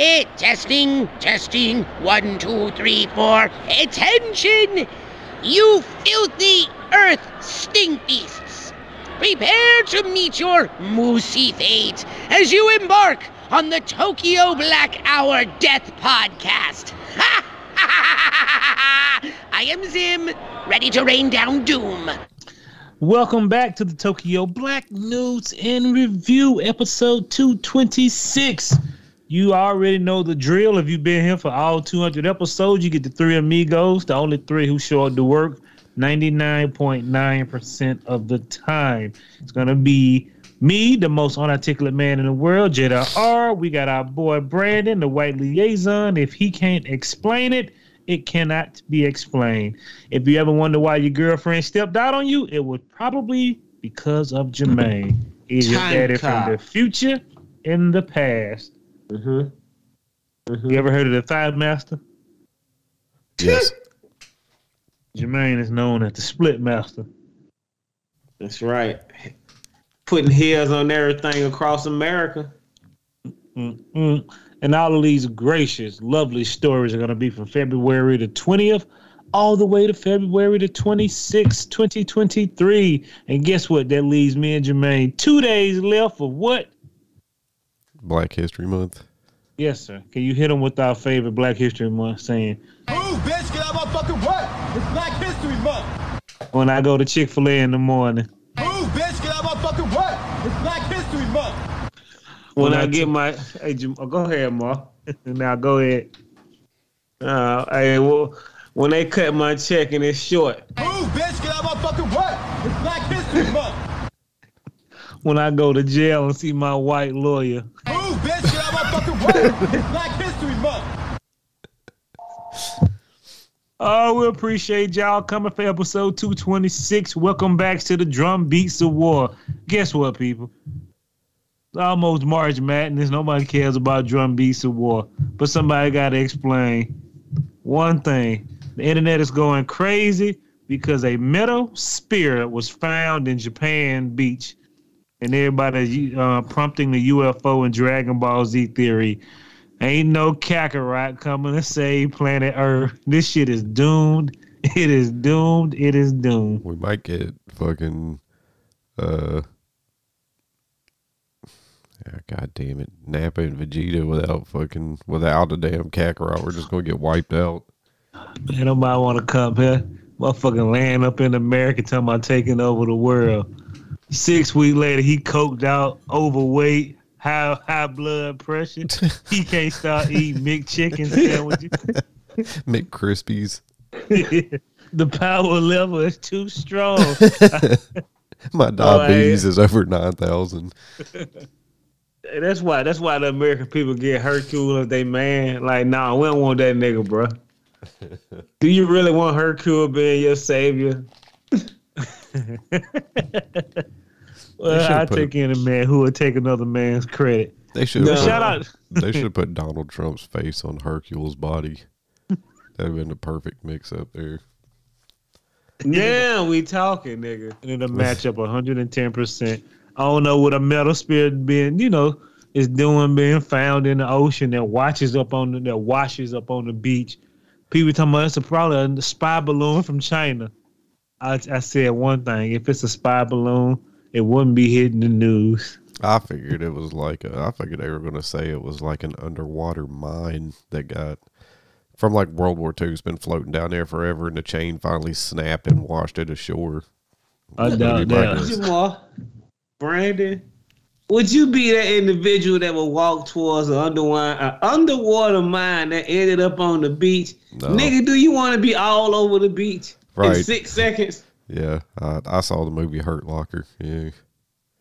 Eh, testing, testing. One, two, three, four. Attention! You filthy earth stink beasts! Prepare to meet your moosey fate as you embark on the Tokyo Black Hour Death Podcast. I am Zim, ready to rain down doom. Welcome back to the Tokyo Black News in Review, episode 226. You already know the drill. If you've been here for all 200 episodes, you get the three amigos, the only three who show up to work 99.9% of the time. It's going to be me, the most unarticulate man in the world, JR. We got our boy Brandon, the white liaison. If he can't explain it, it cannot be explained. If you ever wonder why your girlfriend stepped out on you, it was probably because of Jermaine. Is your daddy cop. from the future in the past? Mm-hmm. You ever heard of the Thigh Master? Yes. Jermaine is known as the Split Master. That's right. Putting heels on everything across America. Mm-mm. And all of these gracious, lovely stories are going to be from February the 20th all the way to February the 26th, 2023. And guess what? That leaves me and Jermaine two days left for what? Black History Month. Yes, sir. Can you hit them with our favorite Black History Month saying, Move, bitch, get out my fucking way. It's Black History Month. when I go to Chick fil A in the morning? Move, bitch, get out my fucking way. It's Black History Month. When When I I get t- my Hey, Jam- oh, go ahead, Ma. now go ahead. uh, hey, well, when they cut my check and it's short. Move, bitch, get out my fucking way. It's Black History Month. When I go to jail and see my white lawyer. Move, bitch, get out my Black History Month. Oh, we appreciate y'all coming for episode 226. Welcome back to the Drum Beats of War. Guess what, people? It's almost March Madness. Nobody cares about Drum Beats of War. But somebody got to explain one thing. The internet is going crazy because a metal spear was found in Japan beach. And everybody uh, prompting the UFO and Dragon Ball Z theory. Ain't no Kakarot coming to save planet Earth. This shit is doomed. It is doomed. It is doomed. We might get fucking uh God damn it. Nappa and Vegeta without fucking without a damn Kakarot. We're just gonna get wiped out. Man, nobody want to come here. Motherfucking land up in America talking about taking over the world. Six weeks later, he coked out, overweight, high high blood pressure. he can't stop eating McChicken sandwiches. McCrispies. the power level is too strong. My oh, diabetes is over nine thousand. That's why. That's why the American people get Hercule if they man. Like, nah, we don't want that nigga, bro. Do you really want Hercule being your savior? Well, I take any man who would take another man's credit. They should No. have Shout out. they should have put Donald Trump's face on Hercule's body. That'd have been the perfect mix up there. Yeah, we talking, nigga. and it'll match up 110%. I don't know what a metal spirit being, you know, is doing being found in the ocean that watches up on the, that washes up on the beach. People talking about it's a, probably a spy balloon from China. I, I said one thing: if it's a spy balloon, it wouldn't be hitting the news. I figured it was like a, I figured they were going to say it was like an underwater mine that got from like World War II. It's been floating down there forever, and the chain finally snapped and washed it ashore. I That'd doubt that. Jamal, Brandon, would you be that individual that would walk towards an underwater, an underwater mine that ended up on the beach? No. Nigga, do you want to be all over the beach in Right. six seconds? Yeah, I, I saw the movie Hurt Locker. Yeah,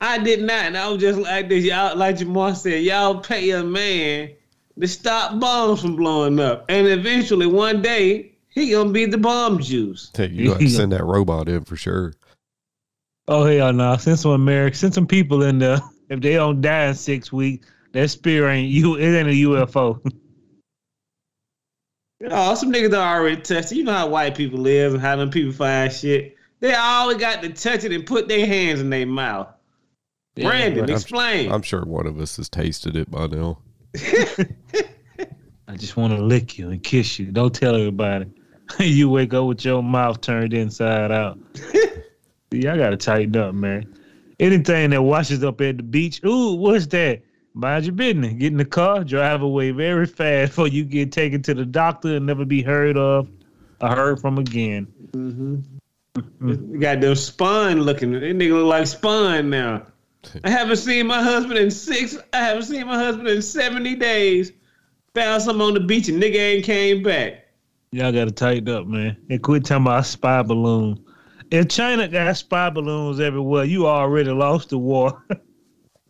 I did not, and I was just like this. Y'all, like Jamal said, y'all pay a man to stop bombs from blowing up, and eventually one day he gonna be the bomb juice. Hey, you got to send that robot in for sure. Oh hell no! Send some America, send some people in there. If they don't die in six weeks, that spear ain't you. It ain't a UFO. Oh, some niggas are already tested. You know how white people live and how them people find shit. They always got to touch it and put their hands in their mouth. Brandon, I'm- explain. I'm sure one of us has tasted it by now. I just want to lick you and kiss you. Don't tell everybody. you wake up with your mouth turned inside out. See, I gotta tighten up, man. Anything that washes up at the beach, ooh, what's that? Mind your business. Get in the car, drive away very fast before you get taken to the doctor and never be heard of or heard from again. Mm-hmm. Mm-hmm. You got them spun looking. That nigga look like spun now. I haven't seen my husband in six. I haven't seen my husband in seventy days. Found something on the beach and nigga ain't came back. Y'all gotta tighten up, man. And quit talking about spy balloon. If China got spy balloons everywhere, you already lost the war.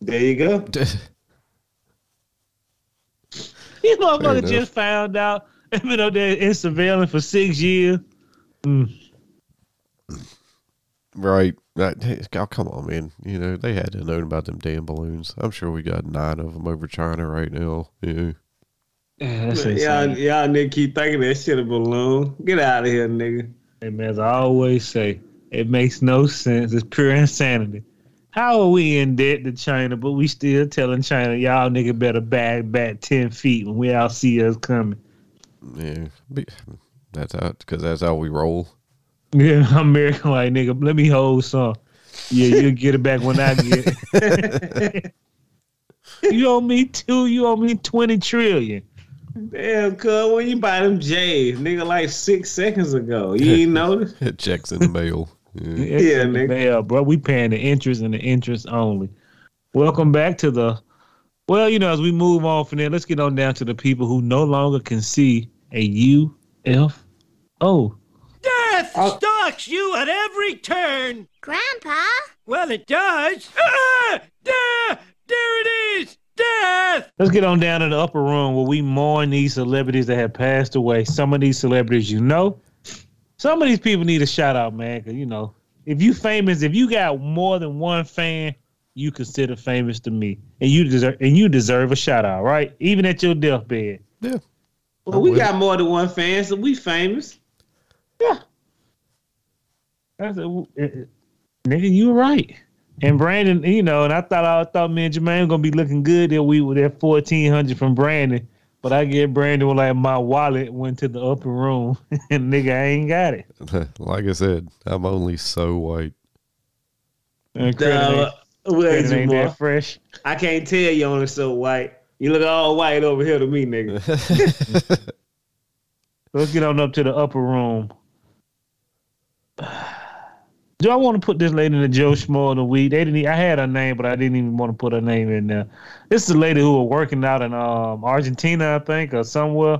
There you go. These motherfuckers just found out they've been up there in surveillance for six years. Mm. right. That, oh, come on, man. You know, they had to know about them damn balloons. I'm sure we got nine of them over China right now. Yeah. Yeah, that's Y'all, y'all nigga keep thinking that shit a balloon. Get out of here, nigga. Hey, man, as I always say, it makes no sense. It's pure insanity. How are we in debt to China, but we still telling China, y'all nigga better back back 10 feet when we all see us coming? Yeah. That's how, because that's how we roll. Yeah, American like nigga, let me hold some. Yeah, you'll get it back when I get it. you owe me two, you owe me 20 trillion. Damn, cuz when you buy them J's, nigga, like six seconds ago, you ain't notice? Checks in the mail. Yeah. Yeah, nigga. Yeah, bro, we paying the interest and the interest only. Welcome back to the. Well, you know, as we move on from there, let's get on down to the people who no longer can see a UFO. Death stalks you at every turn. Grandpa? Well, it does. Ah! There, there it is. Death. Let's get on down to the upper room where we mourn these celebrities that have passed away. Some of these celebrities you know. Some of these people need a shout out, man. Cause you know, if you famous, if you got more than one fan, you consider famous to me, and you deserve and you deserve a shout out, right? Even at your deathbed. Yeah. Well, we got more than one fan, so we famous. Yeah. I said, "Well, eh, eh, nigga, you were right. And Brandon, you know, and I thought I thought me and Jermaine were gonna be looking good that we were at fourteen hundred from Brandon. But I get Brandon was like my wallet went to the upper room and nigga I ain't got it. like I said, I'm only so white. And credit Uh, ain't, credit ain't boy? that fresh. I can't tell you only so white. You look all white over here to me, nigga. Let's get on up to the upper room. Do I want to put this lady in the Joe Schmo of the week? They didn't. I had her name, but I didn't even want to put her name in there. This is a lady who was working out in um, Argentina, I think, or somewhere,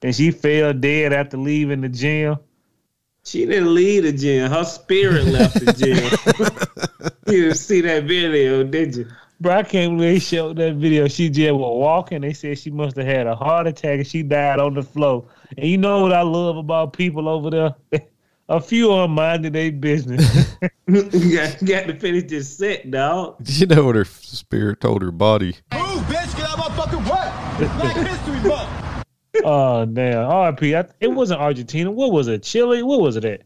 and she fell dead after leaving the gym. She didn't leave the gym. Her spirit left the gym. you didn't see that video, did you? Bro, I can't believe they showed that video. She just was walking. They said she must have had a heart attack and she died on the floor. And you know what I love about people over there? a few of them minded their business. you got, got to finish this set, dog. You know what her spirit told her body? Move, bitch, get out my fucking way. Black History Month. oh damn! R.I.P. I, it wasn't Argentina. What was it? Chile? What was it at?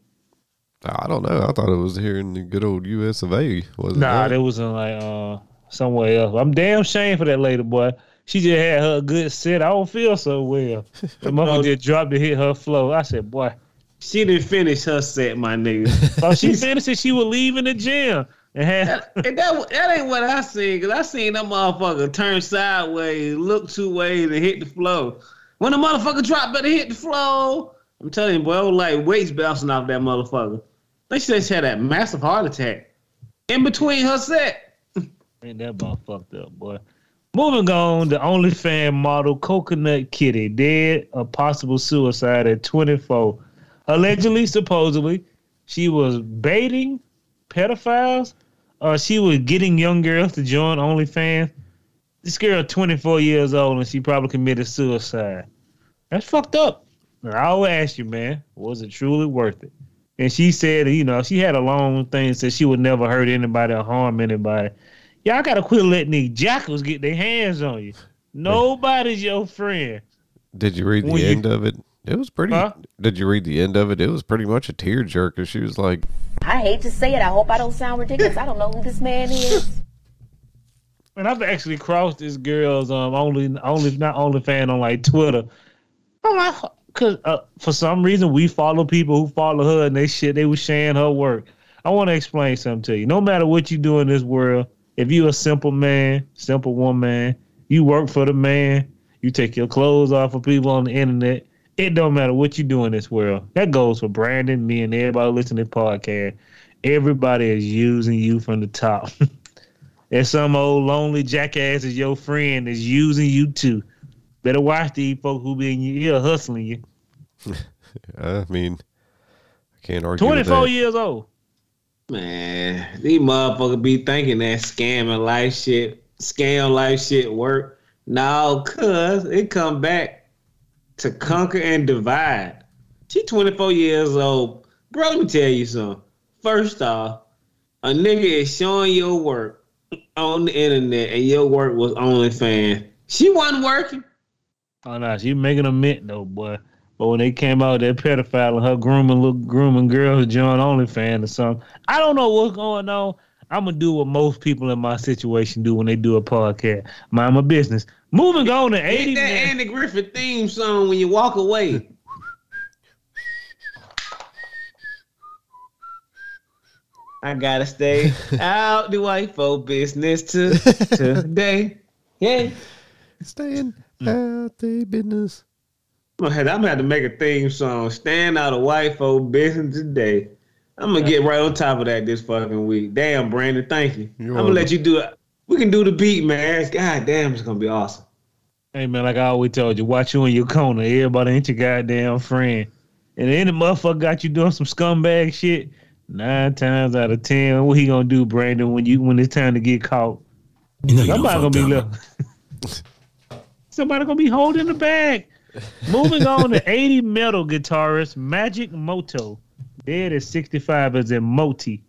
I don't know. I thought it was here in the good old U.S. of A. Was it Nah, not? that was in like uh somewhere else. I'm damn shame for that lady boy. She just had her good set. I don't feel so well. The mother just dropped to hit her flow. I said, boy. She didn't finish her set, my nigga. So she finished it. She was leaving the gym and had And that, that ain't what I seen, because I seen that motherfucker turn sideways, look two ways, and hit the floor. When the motherfucker drop, better hit the floor. I'm telling you, boy, it was like weights bouncing off that motherfucker. They said she had that massive heart attack in between her set. Man, that ball fucked up, boy. Moving on, the OnlyFans model Coconut Kitty dead a possible suicide at 24. Allegedly, supposedly, she was baiting pedophiles. Uh, she was getting young girls to join OnlyFans. This girl, 24 years old, and she probably committed suicide. That's fucked up. I'll ask you, man, was it truly worth it? And she said, you know, she had a long thing, said she would never hurt anybody or harm anybody. Y'all gotta quit letting these jackals get their hands on you. Nobody's your friend. Did you read the you- end of it? It was pretty. Huh? Did you read the end of it? It was pretty much a tearjerker. She was like, I hate to say it. I hope I don't sound ridiculous. I don't know who this man is. And I've actually crossed this girl's um only only not only fan on like Twitter. I'm like, cause uh, for some reason we follow people who follow her and they shit they was sharing her work. I want to explain something to you. No matter what you do in this world, if you a simple man, simple woman, you work for the man, you take your clothes off of people on the internet. It don't matter what you do in this world. That goes for Brandon, me, and everybody listening to the podcast. Everybody is using you from the top. and some old lonely jackass is your friend is using you too. Better watch these folk who be in your ear hustling you. I mean, I can't argue. with 24 that. years old. Man, these motherfuckers be thinking that scamming life shit, scam life shit work. No, cuz it come back to conquer and divide. She 24 years old. Bro, let me tell you something. First off, a nigga is showing your work on the internet and your work was OnlyFans. She wasn't working. Oh no, she making a mint though, boy. But when they came out, that pedophile and her grooming little grooming girls join OnlyFans or something. I don't know what's going on. I'm gonna do what most people in my situation do when they do a podcast. Mind my business. Moving on to Hit 80 that minutes. Andy Griffith theme song when you walk away. I gotta stay out the white folk business to today. Yeah. Staying out the business. I'm gonna, have, I'm gonna have to make a theme song. Stand out of white folk business today. I'm gonna get right on top of that this fucking week. Damn, Brandon, thank you. You're I'm gonna let you do it. We can do the beat, man. God damn, it's gonna be awesome. Hey man, like I always told you, watch you in your corner. Everybody ain't your goddamn friend. And any motherfucker got you doing some scumbag shit, nine times out of ten, what he gonna do, Brandon, when you when it's time to get caught? You know Somebody gonna be fucked up. left. Somebody gonna be holding the bag. Moving on to 80 metal guitarist Magic Moto. Dead at 65 is in Moti.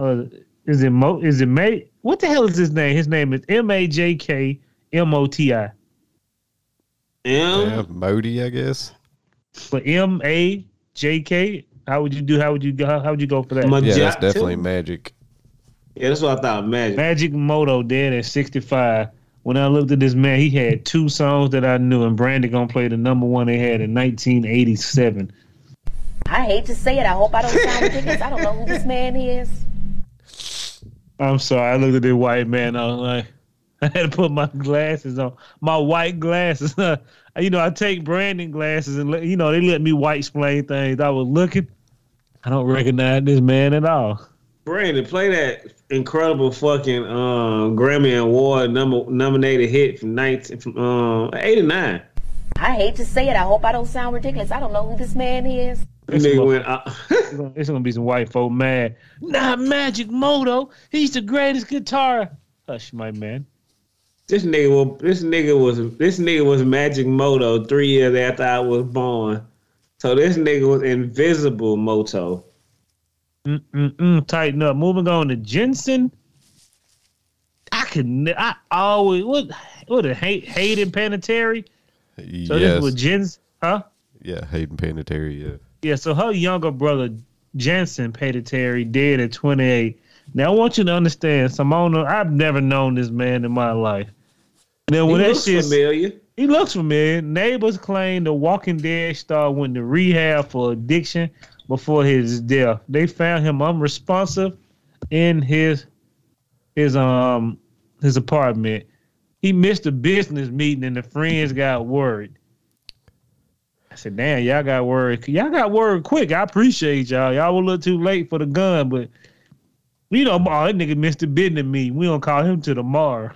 Uh, is it Mo? Is it May? What the hell is his name? His name is M A J K M O T I. M Yeah, Modi, I guess. But M A J K. How would you do? How would you go? How would you go for that? Ma- Yeah, that's Jack, definitely magic. Yeah, that's what I thought. Magic. Magic Moto dead at 65. When I looked at this man, he had two songs that I knew, and Brandon gonna play the number one they had in 1987. I hate to say it. I hope I don't sound ridiculous. I don't know who this man is. I'm sorry. I looked at this white man. I was like, I had to put my glasses on, my white glasses. you know, I take Brandon glasses, and let- you know they let me white explain things. I was looking. I don't recognize this man at all. Brandon, play that incredible fucking um, Grammy Award number nominated hit from 19 from um, 89. I hate to say it. I hope I don't sound ridiculous. I don't know who this man is. This Nigga motherfucker- went, uh, It's gonna, be some white folk mad. Not Magic Moto. He's the greatest guitar. Hush, my man. this nigga was this nigga was this nigga was Magic Moto three years after I was born. So this nigga was Invisible Moto. Mm-mm-mm, tighten up. Moving on to Jensen. I could. ne- I always what what a hate Hayden Panettiere. So this yes. was Jens, huh? yeah, Hayden Panettiere, yeah. Yeah. So her younger brother Jensen Panettiere dead at 28. Now I want you to understand, Simona. I've never known this man in my life. Now He when that looks shit, familiar. he looks familiar. Neighbors claim the Walking Dead star went to rehab for addiction before his death. They found him unresponsive in his his um his apartment. He missed a business meeting and the friends got worried. I said, damn, y'all got worried. Y'all got worried quick. I appreciate y'all. Y'all were a little too late for the gun, but you know, oh, that nigga missed the business meeting. We don't call him to tomorrow.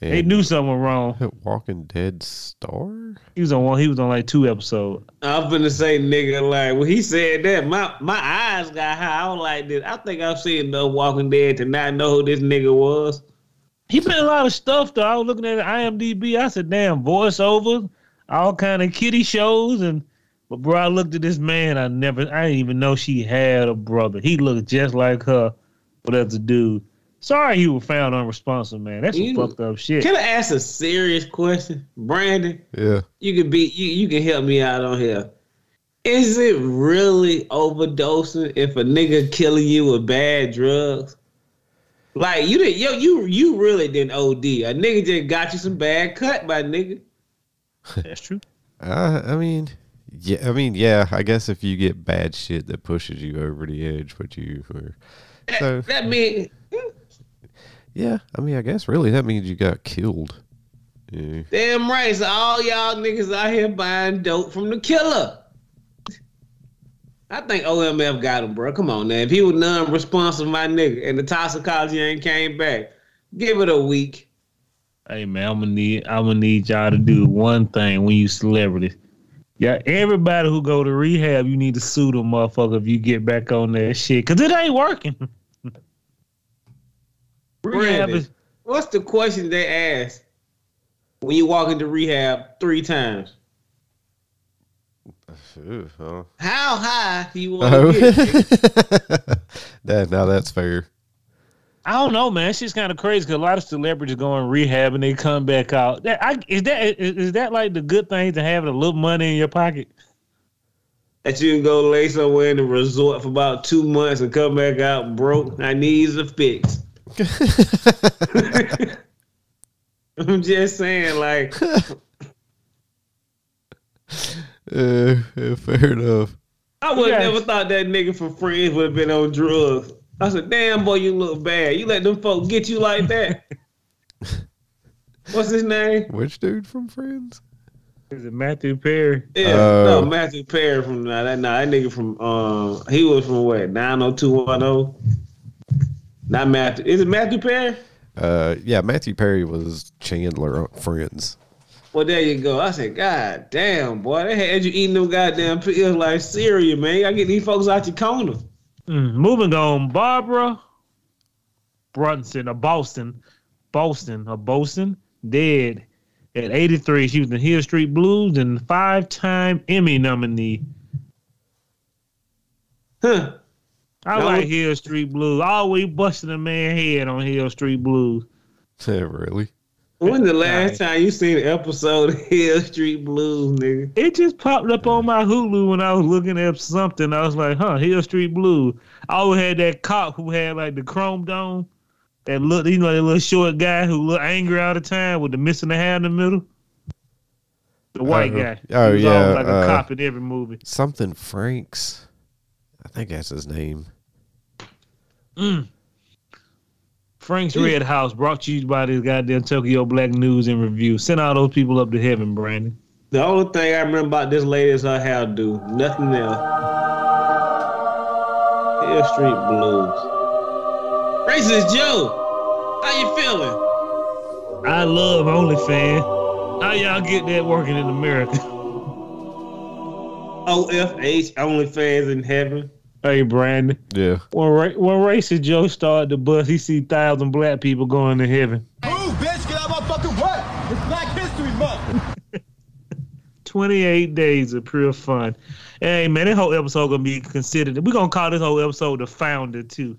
They And knew something was wrong. Walking Dead star? He was on one. He was on like two episodes. I'm gonna say nigga like when he said that my my eyes got high. I was like this. I think I've seen enough Walking Dead to not know who this nigga was. He been a lot of stuff though. I was looking at IMDb. I said, "Damn, voiceover, all kind of kitty shows." And but bro, I looked at this man. I never, I didn't even know she had a brother. He looked just like her, but as a dude. Sorry, he was found unresponsive, man. That's some You- fucked up shit. Can I ask a serious question, Brandon? Yeah. You can be you, you can help me out on here. Is it really overdosing if a nigga killing you with bad drugs? Like you didn't, yo, you you really didn't OD. A nigga just got you some bad cut by nigga. That's true. Uh, I mean, yeah, I mean, yeah. I guess if you get bad shit that pushes you over the edge, but you were so That mean yeah. I mean, I guess really that means you got killed. Yeah. damn right. So all y'all niggas out here buying dope from the killer. I think OMF got him, bro. Come on, man. If he was non-responsive, my nigga, and the toxicology ain't came back, give it a week. Hey man, I'm gonna need I'm gonna need y'all to do one thing when you celebrities. Yeah, everybody who go to rehab, you need to sue them motherfucker if you get back on that shit. Cause it ain't working. rehab is what's the question they ask when you walk into rehab three times? Ooh. How high do you want to get? nigga? that now that's fair. I don't know, man. She's kind of crazy because a lot of celebrities go in rehab and they come back out. That I, is that is, is that like the good thing to have a little money in your pocket? that you can go lay somewhere in the resort for about two months and come back out broke. My knees are fixed. I'm just saying, like, Uh, yeah, fair enough. I would have Yeah. never thought that nigga for Friends would have been on drugs. I said, damn, boy, you look bad. You let them folk get you like that. What's his name? Which dude from Friends? Is it Matthew Perry? Yeah, Oh. no, Matthew Perry from nah, that. Nah, that nigga from uh, he was from what nine oh two one zero. Not Matthew. Is it Matthew Perry? Uh, yeah, Matthew Perry was Chandler on Friends. Well, there you go. I said, God damn, boy, they had you eating them goddamn pills like cereal, man. I get these folks out your corner. Mm, moving on, Barbara Brunson of Boston, Boston of Boston, dead at 83. She was in Hill Street Blues and five-time Emmy nominee. Huh. I No. like Hill Street Blues. Always busting a man head on Hill Street Blues. Yeah, really? When the last time you seen an episode of Hill Street Blues, nigga? It just popped up on my Hulu when I was looking at something. I was like, huh, Hill Street Blues. I always had that cop who had like the chrome dome. That look, you know, that little short guy who looked angry all the time with the missing the hand in the middle. The white Oh, guy. oh, he yeah, always like a uh, cop in every movie. Something Franks. I think that's his name. Frank's Red House brought to you by this goddamn Tokyo Black News and Review. Send all those people up to heaven, Brandon. The only thing I remember about this lady is her hairdo. Nothing else. Hill Street Blues. Racist Joe, how you feeling? I love OnlyFans. How y'all get that working in America? OFH, OnlyFans in heaven. Hey, Brandon. Yeah. When, Ra- when racist Joe started the bus, he see thousand black people going to heaven. Move, bitch, get out my fucking way. It's Black History Month. 28 days of pure fun. Hey, man, this whole episode gonna be considered. We're gonna call this whole episode the founder, too.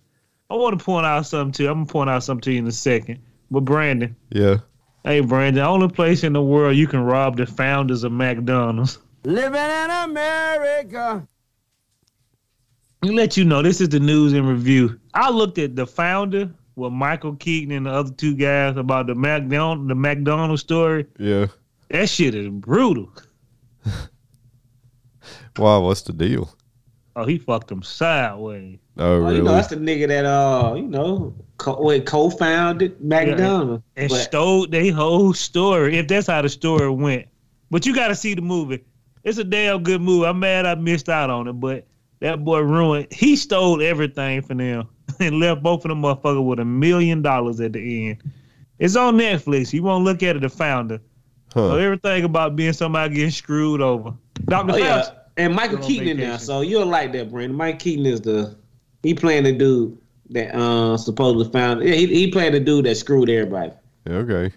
I want to point out something, too. I'm gonna point out something to you in a second. But, Brandon, Yeah. hey, Brandon, only place in the world you can rob the founders of McDonald's. Living in America. Let me let you know, this is the news and review. I looked at the founder with Michael Keaton and the other two guys about the McDonald, the McDonald's story. Yeah. That shit is brutal. Why? What's the deal? Oh, he fucked them sideways. Oh, Oh, really? you know, that's the nigga that uh, you know, co- wait, co-founded McDonald's. and But- stole their whole story. If that's how the story went, but you got to see the movie. It's a damn good movie. I'm mad I missed out on it, but that boy ruined. He stole everything from them and left both of them motherfuckers with a million dollars at the end. It's on Netflix. You won't look at it. The founder. So Huh. everything about being somebody getting screwed over. Dr. Oh yeah, and Michael Go on Keaton in there, so you'll like that, Brandon. Mike Keaton is the he playing the dude that uh supposedly found. Yeah, he, he playing the dude that screwed everybody. Okay.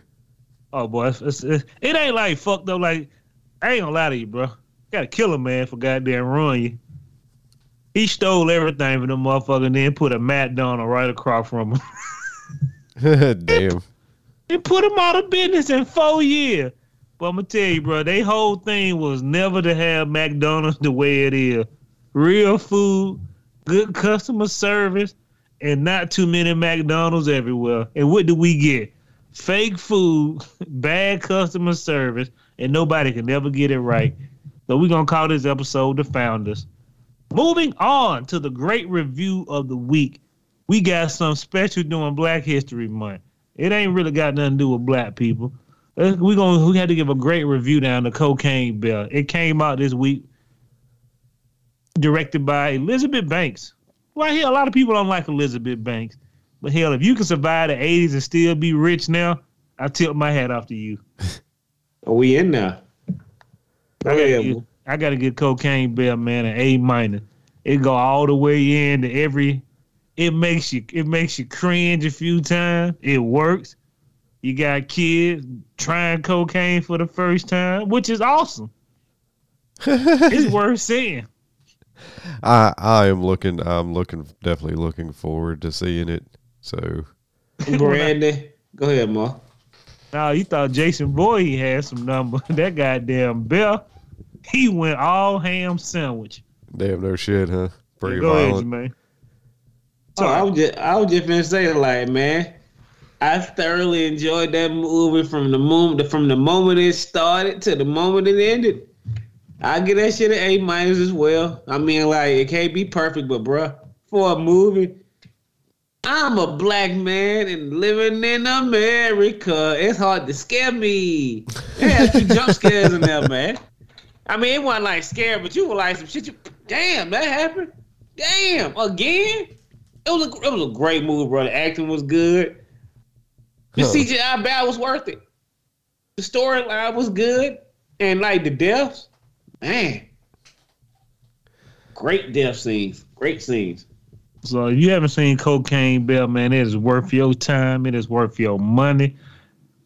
Oh boy, it's, it's, it, it ain't like fucked up. Like I ain't gonna lie to you, bro. Gotta kill a man for goddamn ruin you. He stole everything from the motherfucker and then put a Matt Donald right across from him. Damn. They put him out of business in four years. But I'm gonna tell you, bro, they whole thing was never to have McDonald's the way it is. Real food, good customer service, and not too many McDonald's everywhere. And what do we get? Fake food, bad customer service, and nobody can never get it right. So we're gonna call this episode the Founders. Moving on to the great review of the week. We got some special doing Black History Month. It ain't really got nothing to do with black people. Uh, We going we had to give a great review down to Cocaine Bear. It came out this week, directed by Elizabeth Banks. Well, hell, a lot of people don't like Elizabeth Banks, but hell, if you can survive the '80s and still be rich now, I tilt my hat off to you. Are we in there? I gotta, Yeah, give, I gotta get Cocaine Bear man an A minor. It go all the way in to every. It makes you it makes you cringe a few times. It works. You got kids trying cocaine for the first time, which is awesome. it's worth seeing. I I am looking. I'm looking. Definitely looking forward to seeing it. So Brandy. Go ahead, Ma. Now you thought Jason Boy had some number. That goddamn Bear, he went all ham sandwich. damn no shit, huh? Pretty Go ahead, man. So I was just I was just gonna say like man, I thoroughly enjoyed that movie from the moment from the moment it started to the moment it ended. I get that shit an A minus as well. I mean like it can't be perfect, but bruh, for a movie, I'm a black man and living in America. It's hard to scare me. It had some jump scares in there, man. I mean, it wasn't like scary, but you were like some shit. You, damn, that happened. Damn, again. It was a it was a great movie, bro. The acting was good. The Huh. CGI battle was worth it. The storyline was good, and like the deaths, man, great death scenes, great scenes. So if you haven't seen Cocaine Bear, man, it is worth your time. It is worth your money.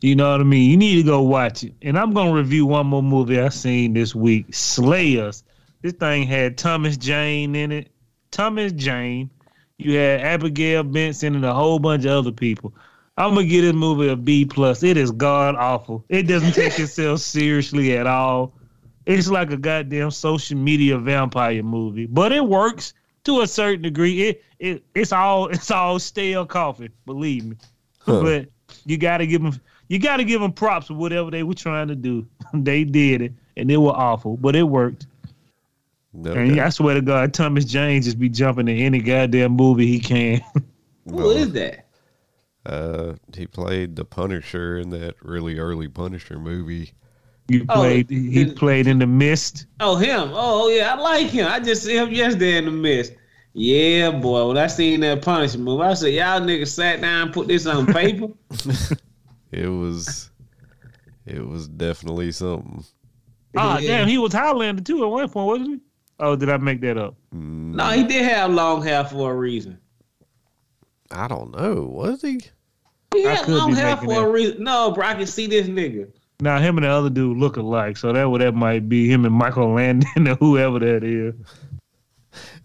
You know what I mean? You need to go watch it. And I'm gonna review one more movie I seen this week, Slayers. This thing had Thomas Jane in it. Thomas Jane. You had Abigail Breslin and a whole bunch of other people. I'm gonna give this movie a B plus. It is god awful. It doesn't take itself seriously at all. It's like a goddamn social media vampire movie, but it works to a certain degree. It it it's all it's all stale coffee, believe me. Huh. But you gotta give them you gotta give them props for whatever they were trying to do. they did it, and it was awful, but it worked. No And doubt. I swear to God, Thomas James just be jumping in any goddamn movie he can. Who is that? Uh, he played the Punisher in that really early Punisher movie. You Oh, played he did- played in the mist. Oh, him. Oh, yeah, I like him. I just see him yesterday in the mist. Yeah, boy. When I seen that Punisher movie, I said, y'all niggas sat down and put this on paper. It was, it was definitely something. Ah, Yeah. damn, he was Highlander too at one point, wasn't he? Oh, did I make that up? Mm, no, he did have long hair for a reason. I don't know. Was he? He had long hair for that. a reason. No, bro, I can see this nigga. Now him and the other dude look alike, so that would that might be him and Michael Landon or whoever that is.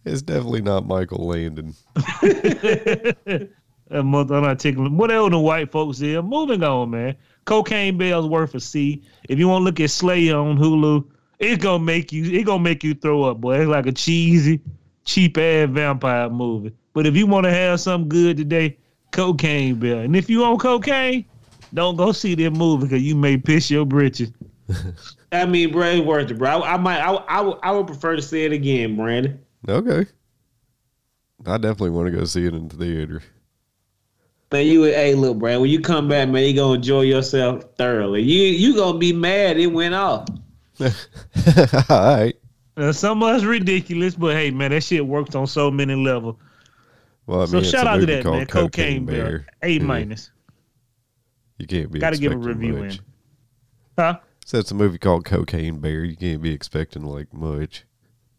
It's definitely not Michael Landon. that month unarticulate. Whatever the white folks is. Moving on, man. Cocaine Bear's worth a C. If you want to look at Slay on Hulu, it's gonna make you it gonna make you throw up, boy. It's like a cheesy, cheap ass vampire movie. But if you want to have something good today, Cocaine Bell. And if you on cocaine, don't go see that movie because you may piss your britches. I mean, bro, it's worth it, bro. I, I might, I, I, would- I would prefer to see it again, Brandon. Okay. I definitely want to go see it in the theater. Man, you, hey, look, Brad, when you come back, man, you gonna enjoy yourself thoroughly. You, you gonna be mad it went off. All right. Uh, some of us ridiculous, but hey, man, that shit worked on so many levels. Well, I So mean, it's shout out to that man, Cocaine, Bear, Bear. A Yeah, minus. You can't be Gotta give a review much. in. Huh? So it's a movie called Cocaine Bear. You can't be expecting like much.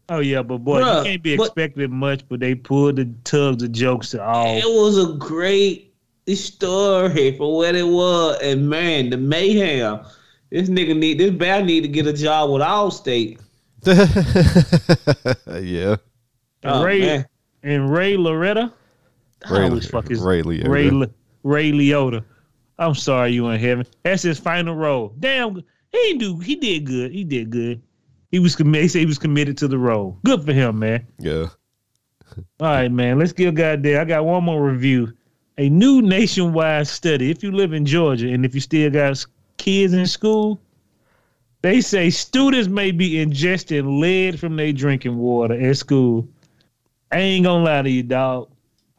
Oh yeah, but boy, Bruh, you can't be but- expecting much, but they pulled the tugs of jokes to all. It was a great story for what it was, and man, the mayhem. This nigga need this bad need to get a job with Allstate. yeah. Oh, and Oh, Ray man. and Ray Loretta. I Ray, always fuck his Ray Liotta. Ray Le- Ray Liotta. I'm sorry, you in heaven. That's his final role. Damn, he do. He did good. He did good. He was committed. He, said he was committed to the role. Good for him, man. Yeah. All right, man. Let's get goddamn. I got one more review. A new nationwide study. If you live in Georgia and if you still got kids in school, they say students may be ingesting lead from their drinking water at school. I ain't gonna lie to you, dog.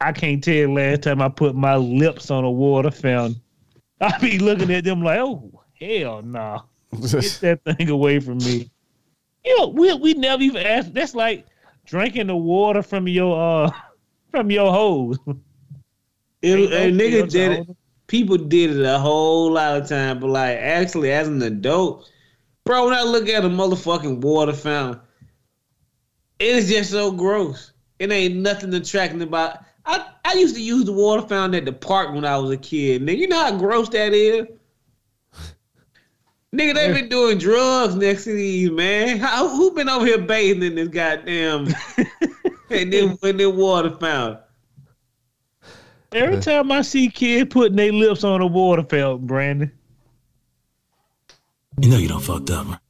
I can't tell last time I put my lips on a water fountain. I be looking at them like, oh hell no. Get that thing away from me. You know, we we never even asked. That's like drinking the water from your uh from your hose. It, uh, no and nigga did it. People did it a whole lot of time, but like actually, as an adult, bro, when I look at a motherfucking water fountain, it is just so gross. It ain't nothing attracting about. I, I used to use the water fountain at the park when I was a kid. Nigga, you know how gross that is? Nigga, they been doing drugs next to these, man. How, who been over here bathing in this goddamn and then in the water fountain? Every time I see kids putting their lips on a water fountain, Brandon. You know you done fucked up, man.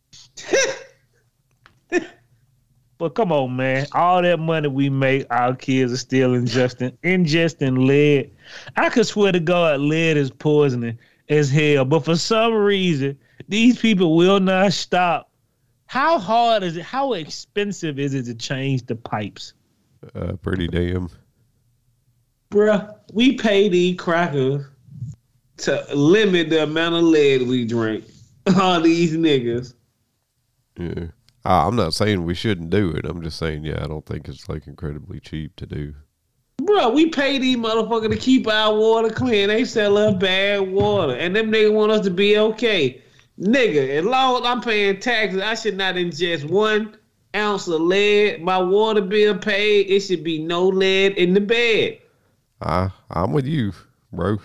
But come on, man. All that money we make, our kids are still ingesting ingesting lead. I could swear to God, lead is poisoning as hell. But for some reason, these people will not stop. How hard is it? How expensive is it to change the pipes? uh, pretty damn. Bruh, we pay these crackers to limit the amount of lead we drink. All these niggas. Yeah. Uh, I'm not saying we shouldn't do it. I'm just saying, yeah, I don't think it's like incredibly cheap to do. Bruh, we pay these motherfuckers to keep our water clean. They sell us bad water. And them niggas want us to be okay. Nigga, as long as I'm paying taxes, I should not ingest one ounce of lead. My water bill paid. It should be no lead in the bed. I I'm with you, bro.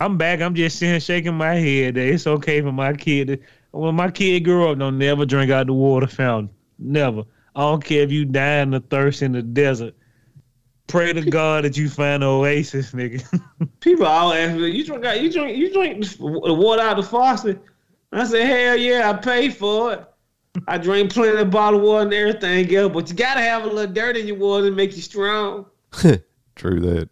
I'm back. I'm just sitting shaking my head. That it's okay for my kid to, when my kid grow up, don't never drink out the water fountain. Never. I don't care if you dying of thirst in the desert. Pray to God that you find an oasis, nigga. People all ask me, "You drink? You drink? You drink the water out of the faucet?" I say, "Hell yeah, I pay for it. I drink plenty of bottled water and everything else, but you gotta have a little dirt in your water to make you strong." True that.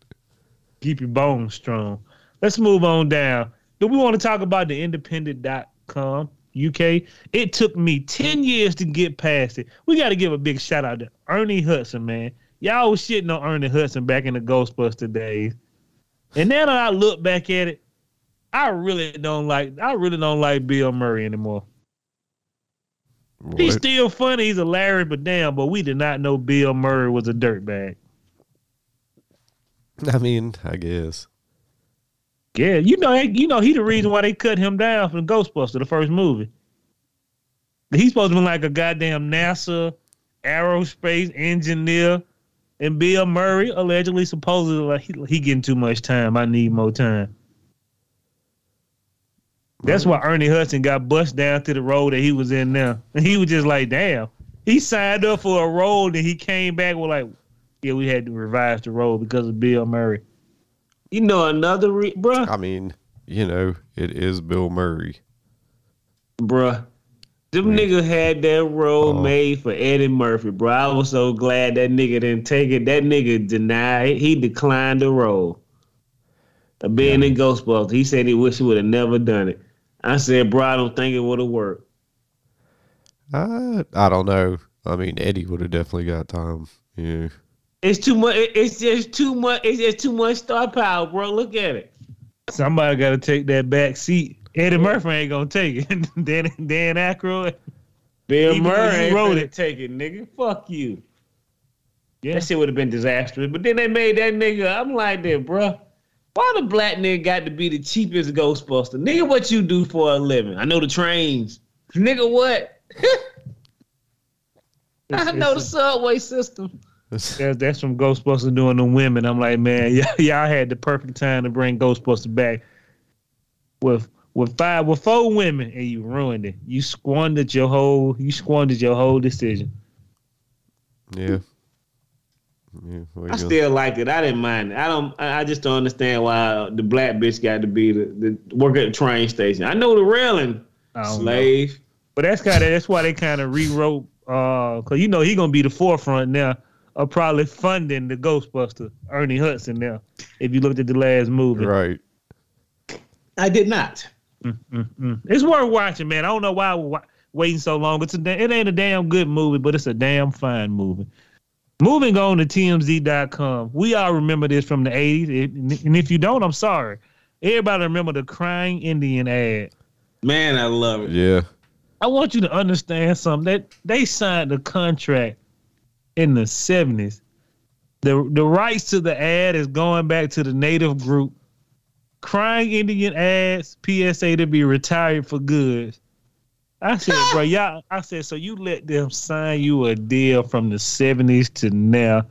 Keep your bones strong. Let's move on down. Do we want to talk about the independent.com UK? It took me 10 years to get past it. We got to give a big shout out to Ernie Hudson, man. Y'all was shitting on Ernie Hudson back in the Ghostbuster days. And now that I look back at it, I really don't like I really don't like Bill Murray anymore. He's still funny, he's hilarious, but damn, but we did not know Bill Murray was a dirtbag. I mean, I guess. Yeah, you know, you know, he the reason why they cut him down from Ghostbuster, the first movie. He's supposed to be like a goddamn NASA aerospace engineer, and Bill Murray allegedly, supposedly, like he, he getting too much time. I need more time. That's why Ernie Hudson got bust down to the role that he was in now, and he was just like, "Damn." He signed up for a role, and he came back with like, "Yeah, we had to revise the role because of Bill Murray." You know another, re- bruh, I mean, you know, it is Bill Murray. bruh. Them niggas had that role Oh. Uh-huh. made for Eddie Murphy, bro. I was so glad that nigga didn't take it. That nigga denied. He declined the role of being in Ghostbusters. He said he wish he would have never done it. I said, bro, I don't think it would have worked. I I don't know. I mean, Eddie would have definitely got time. Yeah. It's too much. It's just too much. It's just too much star power, bro. Look at it. Somebody got to take that back seat. Eddie Murphy ain't gonna take it. Dan Dan Aykroyd. Bill Even Murray ain't wrote it. Take it, nigga. Fuck you. Yeah. That shit would have been disastrous. But then they made that nigga. I'm like that, bro. Why the black nigga got to be the cheapest Ghostbuster? Nigga, what you do for a living? I know the trains. Nigga, what? I know the subway system. That's, that's from Ghostbusters doing the women. I'm like, man, y'all, y'all had the perfect time to bring Ghostbusters back with with five with four women, and you ruined it. You squandered your whole you squandered your whole decision. Yeah. Yeah. I still liked it. I didn't mind it. I don't. I I just don't understand why the black bitch got to be the, the work at the train station. I know the railing I don't know. slave. But that's kind of that's why they kind of rewrote uh cuz you know he going to be the forefront now are probably funding the Ghostbuster, Ernie Hudson now. If you looked at the last movie. Right. I did not. Mm. It's worth watching, man. I don't know why we're waiting so long. It's a, it ain't a damn good movie, but it's a damn fine movie. Moving on to TMZ.com. We all remember this from the 80s. It- and if you don't, I'm sorry. Everybody remember the crying Indian ad. Man, I love it. Yeah. I want you to understand something. That they signed a contract in the 70s. The the rights to the ad is going back to the native group. Crying Indian ads, PSA to be retired for good. I said, bro, y'all, I said, so you let them sign you a deal from the 70s to now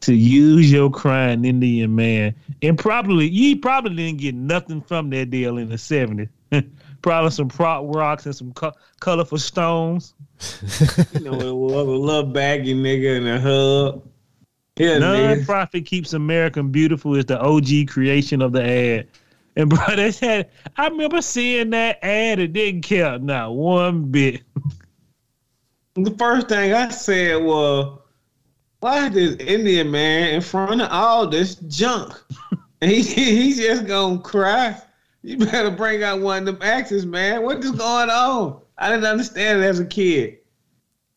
to use your crying Indian man. And probably, you probably didn't get nothing from that deal in the 70s. probably some prop rocks and some co- colorful stones. You know, a little, baggy nigga in a hub. Yeah, nigga. Non-profit keeps American beautiful is the OG creation of the ad. And bro, they had I remember seeing that ad. It didn't count not one bit. The first thing I said was, "Why is this Indian man in front of all this junk?" and he he just gonna cry. You better bring out one of them axes, man. What is going on? I didn't understand it as a kid.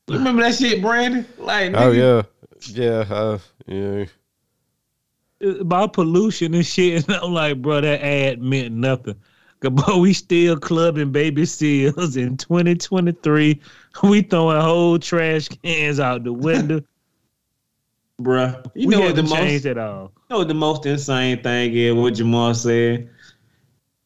You remember that shit, Brandon? Like, Oh yeah. Yeah. Uh, yeah. About pollution and shit. And I'm like, bro, that ad meant nothing. But we still clubbing baby seals in 2023. We throwing whole trash cans out the window. bruh. You we know what the most changed at all. You know what the most insane thing is? What Jamal said.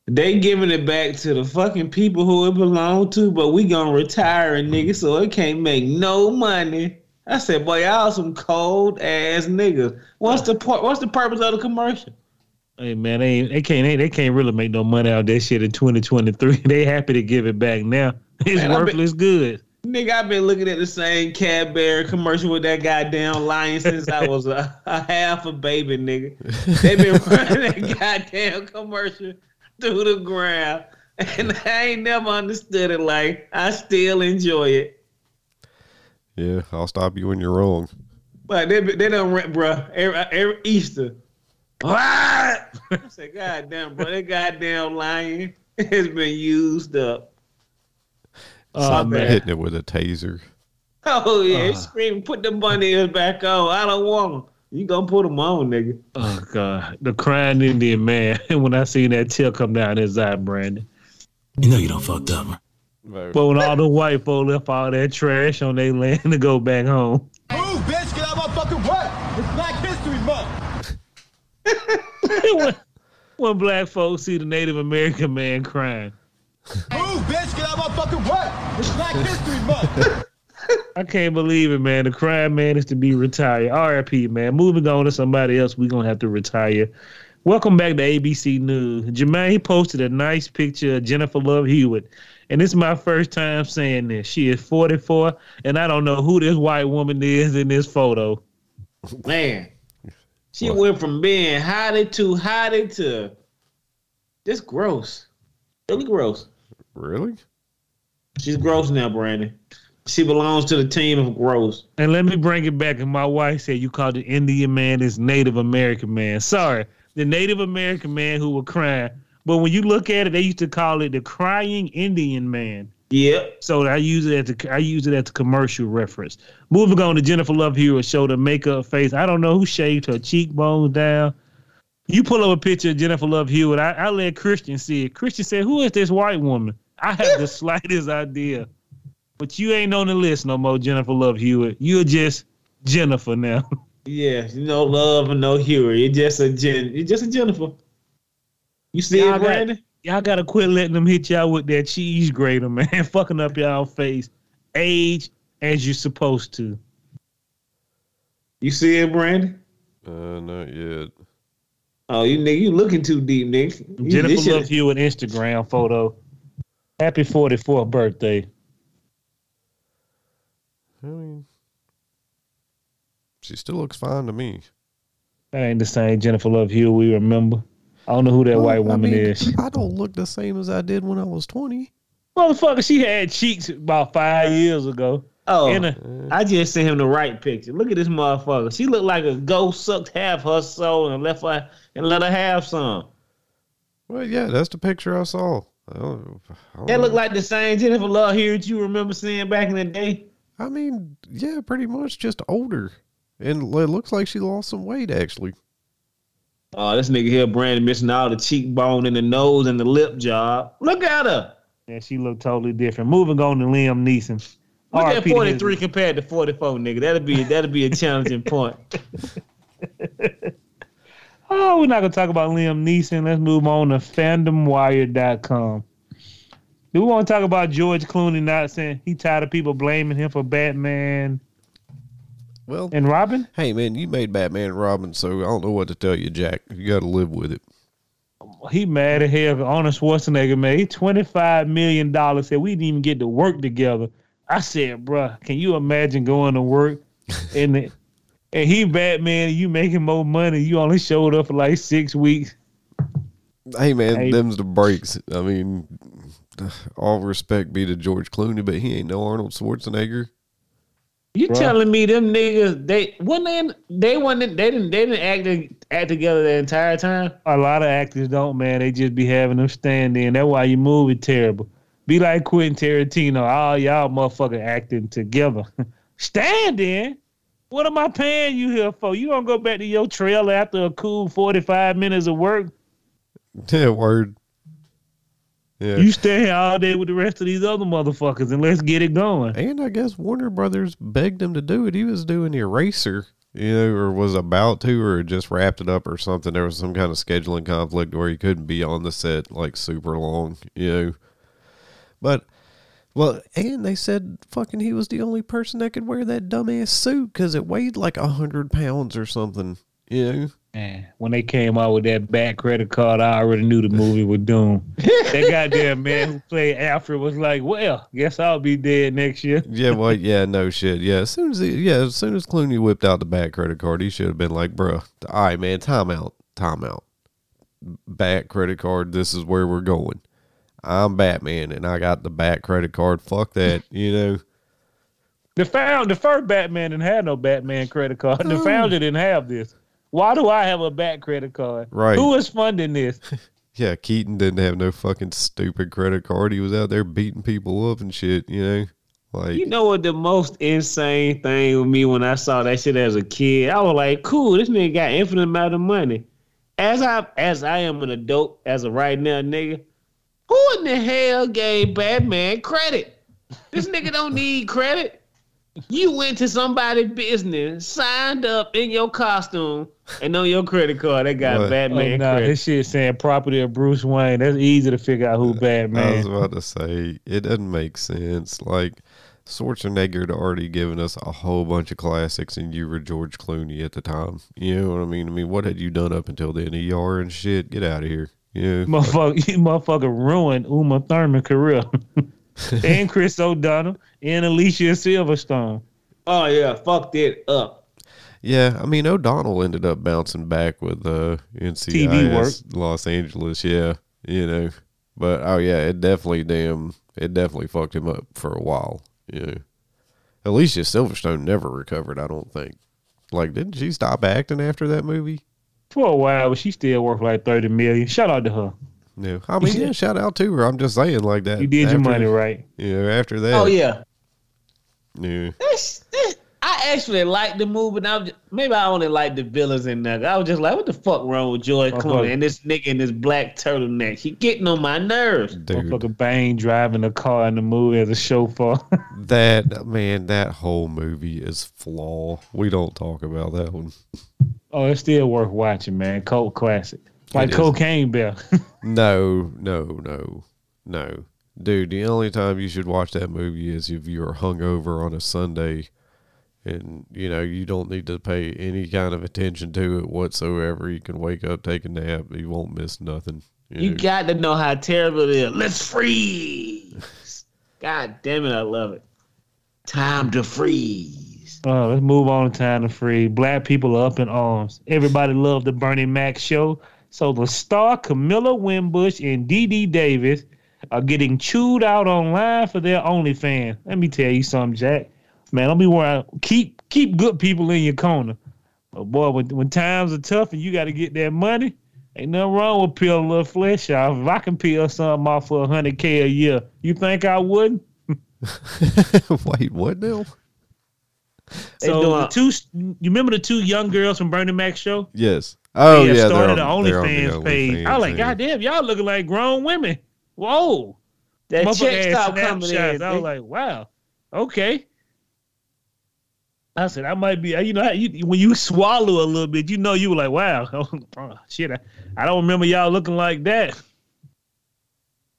They giving it back to the fucking people who it belong to, but we gonna retire a nigga so it can't make no money. I said, boy, y'all some cold ass niggas. What's the part? What's the purpose of the commercial? Hey man, they ain't, they can't they, they can't really make no money out of that shit in 2023. They happy to give it back now. It's Man, worthless good. Nigga, I've been looking at the same Cadbury commercial with that goddamn lion since I was a, a half a baby, nigga. They've been running that goddamn commercial through the ground, and I ain't never understood it. Like I still enjoy it, Yeah. I'll stop you when you're wrong. but they they don't rent, bruh. Every, every Easter, what? I said, goddamn, bro, that goddamn lion has been used up. Oh Stop man. Hitting it with a taser. Oh yeah, Uh. screaming, put the bunny ears back on. I don't want them. You gonna put them on, nigga. Oh god, the crying Indian man. when I seen that tear come down his eye, Brandon. You know you don't fucked up, right? But when all the white folk left all that trash on their land to go back home. Move, bitch, get out of my fucking way. It's Black History Month. when, when black folks see the Native American man crying. Move, bitch, get out of my fucking way. It's Black History Month. I can't believe it, man. The crime man is to be retired. RIP, man. Moving on to somebody else, we're gonna have to retire. Welcome back to ABC News. Jermaine he posted a nice picture of Jennifer Love Hewitt. And this is my first time saying this. She is 44, and I don't know who this white woman is in this photo. Man, she What? went from being hottie to hottie to just gross. Really gross. Really? She's gross now, Brandon. She belongs to the team of gross. And let me bring it back. And my wife said you called the Indian man this Native American man. Sorry, the Native American man who was crying. But when you look at it, they used to call it the crying Indian man. Yep. So I use it as a, I use it as a commercial reference. Moving on to Jennifer Love Hewitt showed her makeup face. I don't know who shaved her cheekbones down. You pull up a picture of Jennifer Love Hewitt. I, I let Christian see it. Christian said, "Who is this white woman?" I have the slightest idea, but you ain't on the list no more, Jennifer Love Hewitt. You're just Jennifer now. Yeah, no love and no Hewitt. You're just a Jen. You're just a Jennifer. You see Y'all it, got- Brandon? y'all gotta quit letting them hit y'all with that cheese grater, man. Fucking up y'all face. Age as you're supposed to. You see it, Brandon? Uh, not yet. Oh, you nigga, you looking too deep, nigga. You- Jennifer shit- Love Hewitt Instagram photo. Happy 44th birthday. I mean, she still looks fine to me. That ain't the same Jennifer Love Hewitt we remember. I don't know who that Well, white I woman mean, is. I don't look the same as I did when I was 20. Motherfucker, she had cheeks about five years ago. Oh, And a- I just sent him the right picture. Look at this motherfucker. She looked like a ghost sucked half her soul and left her and let her have some. Well, yeah, that's the picture I saw. I don't, I don't That looked know. like the same Jennifer Love Hewitt that you remember seeing back in the day. I mean, yeah, pretty much just older, and it looks like she lost some weight actually. Oh, this nigga here, Brandon, missing all the cheekbone and the nose and the lip job. Look at her. Yeah, she looked totally different. Moving on to Liam Neeson. Look RIP at to 43 his- compared to 44, nigga. That'll be that'll be a challenging point. Oh, we're not gonna talk about Liam Neeson. Let's move on to fandomwire.com. Do we want to talk about George Clooney not saying he tired of people blaming him for Batman Well, and Robin? hey man, you made Batman and Robin, so I don't know what to tell you, Jack. You got to live with it. He mad as hell. Arnold Schwarzenegger made twenty five million dollars. Said we didn't even get to work together. I said, bruh, can you imagine going to work and the, and he Batman and you making more money? You only showed up for like six weeks. Hey man, Hey. them's the breaks. I mean, all respect be to George Clooney, but he ain't no Arnold Schwarzenegger. You Bruh. telling me them niggas they when they they wasn't they didn't they didn't act act together the entire time? A lot of actors don't, man. They just be having them stand in. That's why your movie terrible. Be like Quentin Tarantino. All y'all motherfucker acting together. stand in. What am I paying you here for? You gonna go back to your trailer after a cool forty five minutes of work? Yeah, word. Yeah. You stay here all day with the rest of these other motherfuckers and let's get it going. And I guess Warner Brothers begged him to do it. He was doing the Eraser, you know, or was about to, or just wrapped it up or something. There was some kind of scheduling conflict where he couldn't be on the set like super long, you know. But, well, and they said fucking he was the only person that could wear that dumbass suit because it weighed like a hundred pounds or something, you know. Man, when they came out with that bad credit card, I already knew the movie was doomed. that goddamn man who played Alfred was like, "Well, guess I'll be dead next year." Yeah, well, yeah, no shit. Yeah, as soon as he, yeah, as soon as Clooney whipped out the bad credit card, he should have been like, "Bruh, all right, man, time out, time out. Back credit card. This is where we're going. I'm Batman, and I got the bad credit card. Fuck that, you know. The found the first Batman didn't have no Batman credit card. The founder didn't have this. Why do I have a back credit card? Right. Who is funding this? Yeah, Keaton didn't have no fucking stupid credit card. He was out there beating people up and shit, you know. Like, You know what the most insane thing with me when I saw that shit as a kid? I was like, cool, this nigga got infinite amount of money. As I as I am an adult as of right now, nigga, who in the hell gave Batman credit? This nigga don't need credit. You went to somebody's business, signed up in your costume, and on your credit card they got What? Oh, nah, credit. this shit saying property of Bruce Wayne. That's easy to figure out who Batman. I was about to say, it doesn't make sense. Like, Schwarzenegger had already given us a whole bunch of classics, and you were George Clooney at the time. You know what I mean? I mean, what had you done up until then? ER and shit? Get out of here. You know? Motherfucker, you motherfucker ruined Uma Thurman career. and Chris O'Donnell and Alicia Silverstone. Oh yeah, fucked it up. Yeah, I mean, O'Donnell ended up bouncing back with uh, NCIS TV work. Los Angeles. Yeah, you know. But, oh, yeah, it definitely, damn, it definitely fucked him up for a while. You know. Alicia Silverstone never recovered, I don't think. Like, didn't she stop acting after that movie? For a while, but she still worth like thirty million. Shout out to her. No, I mean, yeah, shout out to her. I'm just saying, like that. You did your money right. You know, after that. Oh yeah. yeah. This, this, I actually liked the movie. And I was just, maybe I only liked the villains in there. I was just like, what the fuck wrong with George Oh, Clooney and this nigga in this black turtleneck? He getting on my nerves. Dude, Motherfucker Bane driving a car in the movie as a chauffeur. that man, that whole movie is flaw. We don't talk about that one. oh, it's still worth watching, man. Cult classic. Like It is. Cocaine Bear. No, no, no, no, dude. The only time you should watch that movie is if you're hungover on a Sunday, and you know you don't need to pay any kind of attention to it whatsoever. You can wake up, take a nap, you won't miss nothing. You know. got to know how terrible it is. Let's freeze. God damn it, I love it. Time to freeze. Oh, let's move on to time to freeze. Black people are up in arms. Everybody loved the Bernie Mac show. So the star Camilla Winbush and Dee Dee Davis are getting chewed out online for their OnlyFans. Let me tell you something, Jack. Man, don't be worried. Keep keep good people in your corner. But boy, when when times are tough and you got to get that money, ain't nothing wrong with peel a little flesh off. If I can peel something off for hundred k a year, you think I wouldn't? Wait, what now? So doing- the two, you remember the two young girls from Bernie Mac show? Yes. Oh They yeah, started they're on, the they're on OnlyFans page. I was like, yeah. God damn, y'all looking like grown women. Whoa. that Motherfucker check had stopped coming in. I was like, wow, okay. I said, I might be, uh, you know, you, when you swallow a little bit, you know, you were like, wow, oh, shit, I, I don't remember y'all looking like that.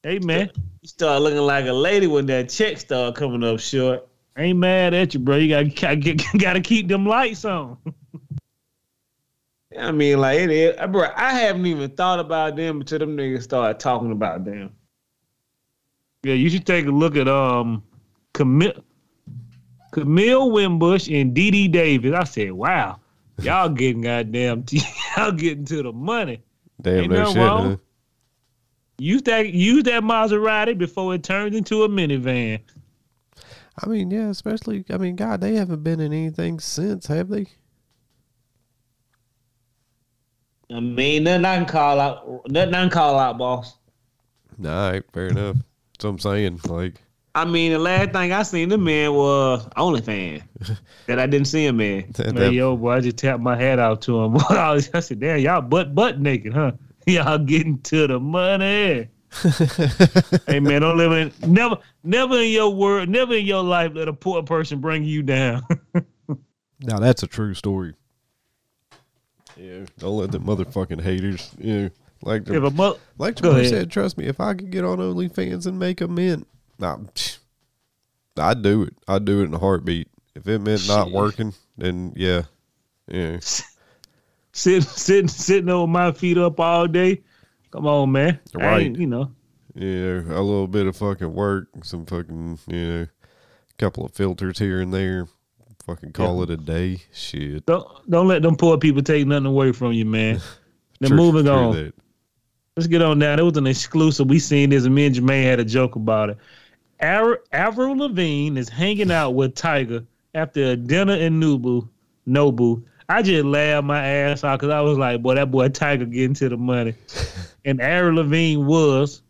Hey, man, you start looking like a lady when that check start coming up short. I ain't mad at you, bro. You gotta, gotta, gotta keep them lights on. I mean, like it is, bro. I haven't even thought about them until them niggas started talking about them. Yeah, you should take a look at um Camille Camille Winbush and Dee Dee Davis. I said, wow, y'all getting goddamn y'all getting to the money. Damn Ain't no nothing shit. wrong. Huh? Use that use that Maserati before it turns into a minivan. I mean, yeah, especially. I mean, God, they haven't been in anything since, have they? I mean, nothing I can call out. Nothing I can call out, boss. All right, fair enough. That's what I'm saying. Like, I mean, the last thing I seen the man was OnlyFans. that I didn't see him in. that, Man, that- yo, boy, I just tapped my hat out to him. I, I said, damn, y'all butt butt naked, huh? Y'all getting to the money. hey man, don't live in never never in your world, never in your life let a poor person bring you down. now that's a true story. Yeah, don't let them motherfucking haters. Yeah, like if a mo- like Go Jamar ahead. said, trust me, if I could get on OnlyFans and make a mint, nah, psh, I'd do it. I'd do it in a heartbeat. If it meant not working, then yeah, yeah. sitting sitting sitting on my feet up all day, come on, man. Right. you know. Yeah, a little bit of fucking work, some fucking, you know, couple of filters here and there. Fucking call it a day. Shit. Don't don't let them poor people take nothing away from you, man. Then True- moving on. that. Let's get on down. It was an exclusive. We seen this, and me and Jermaine had a joke about it. Ar- Avril Lavigne is hanging out with Tyga after a dinner in Nobu. Nobu. I just laughed my ass off because I was like, boy, that boy Tyga getting to the money. and Avril Lavigne was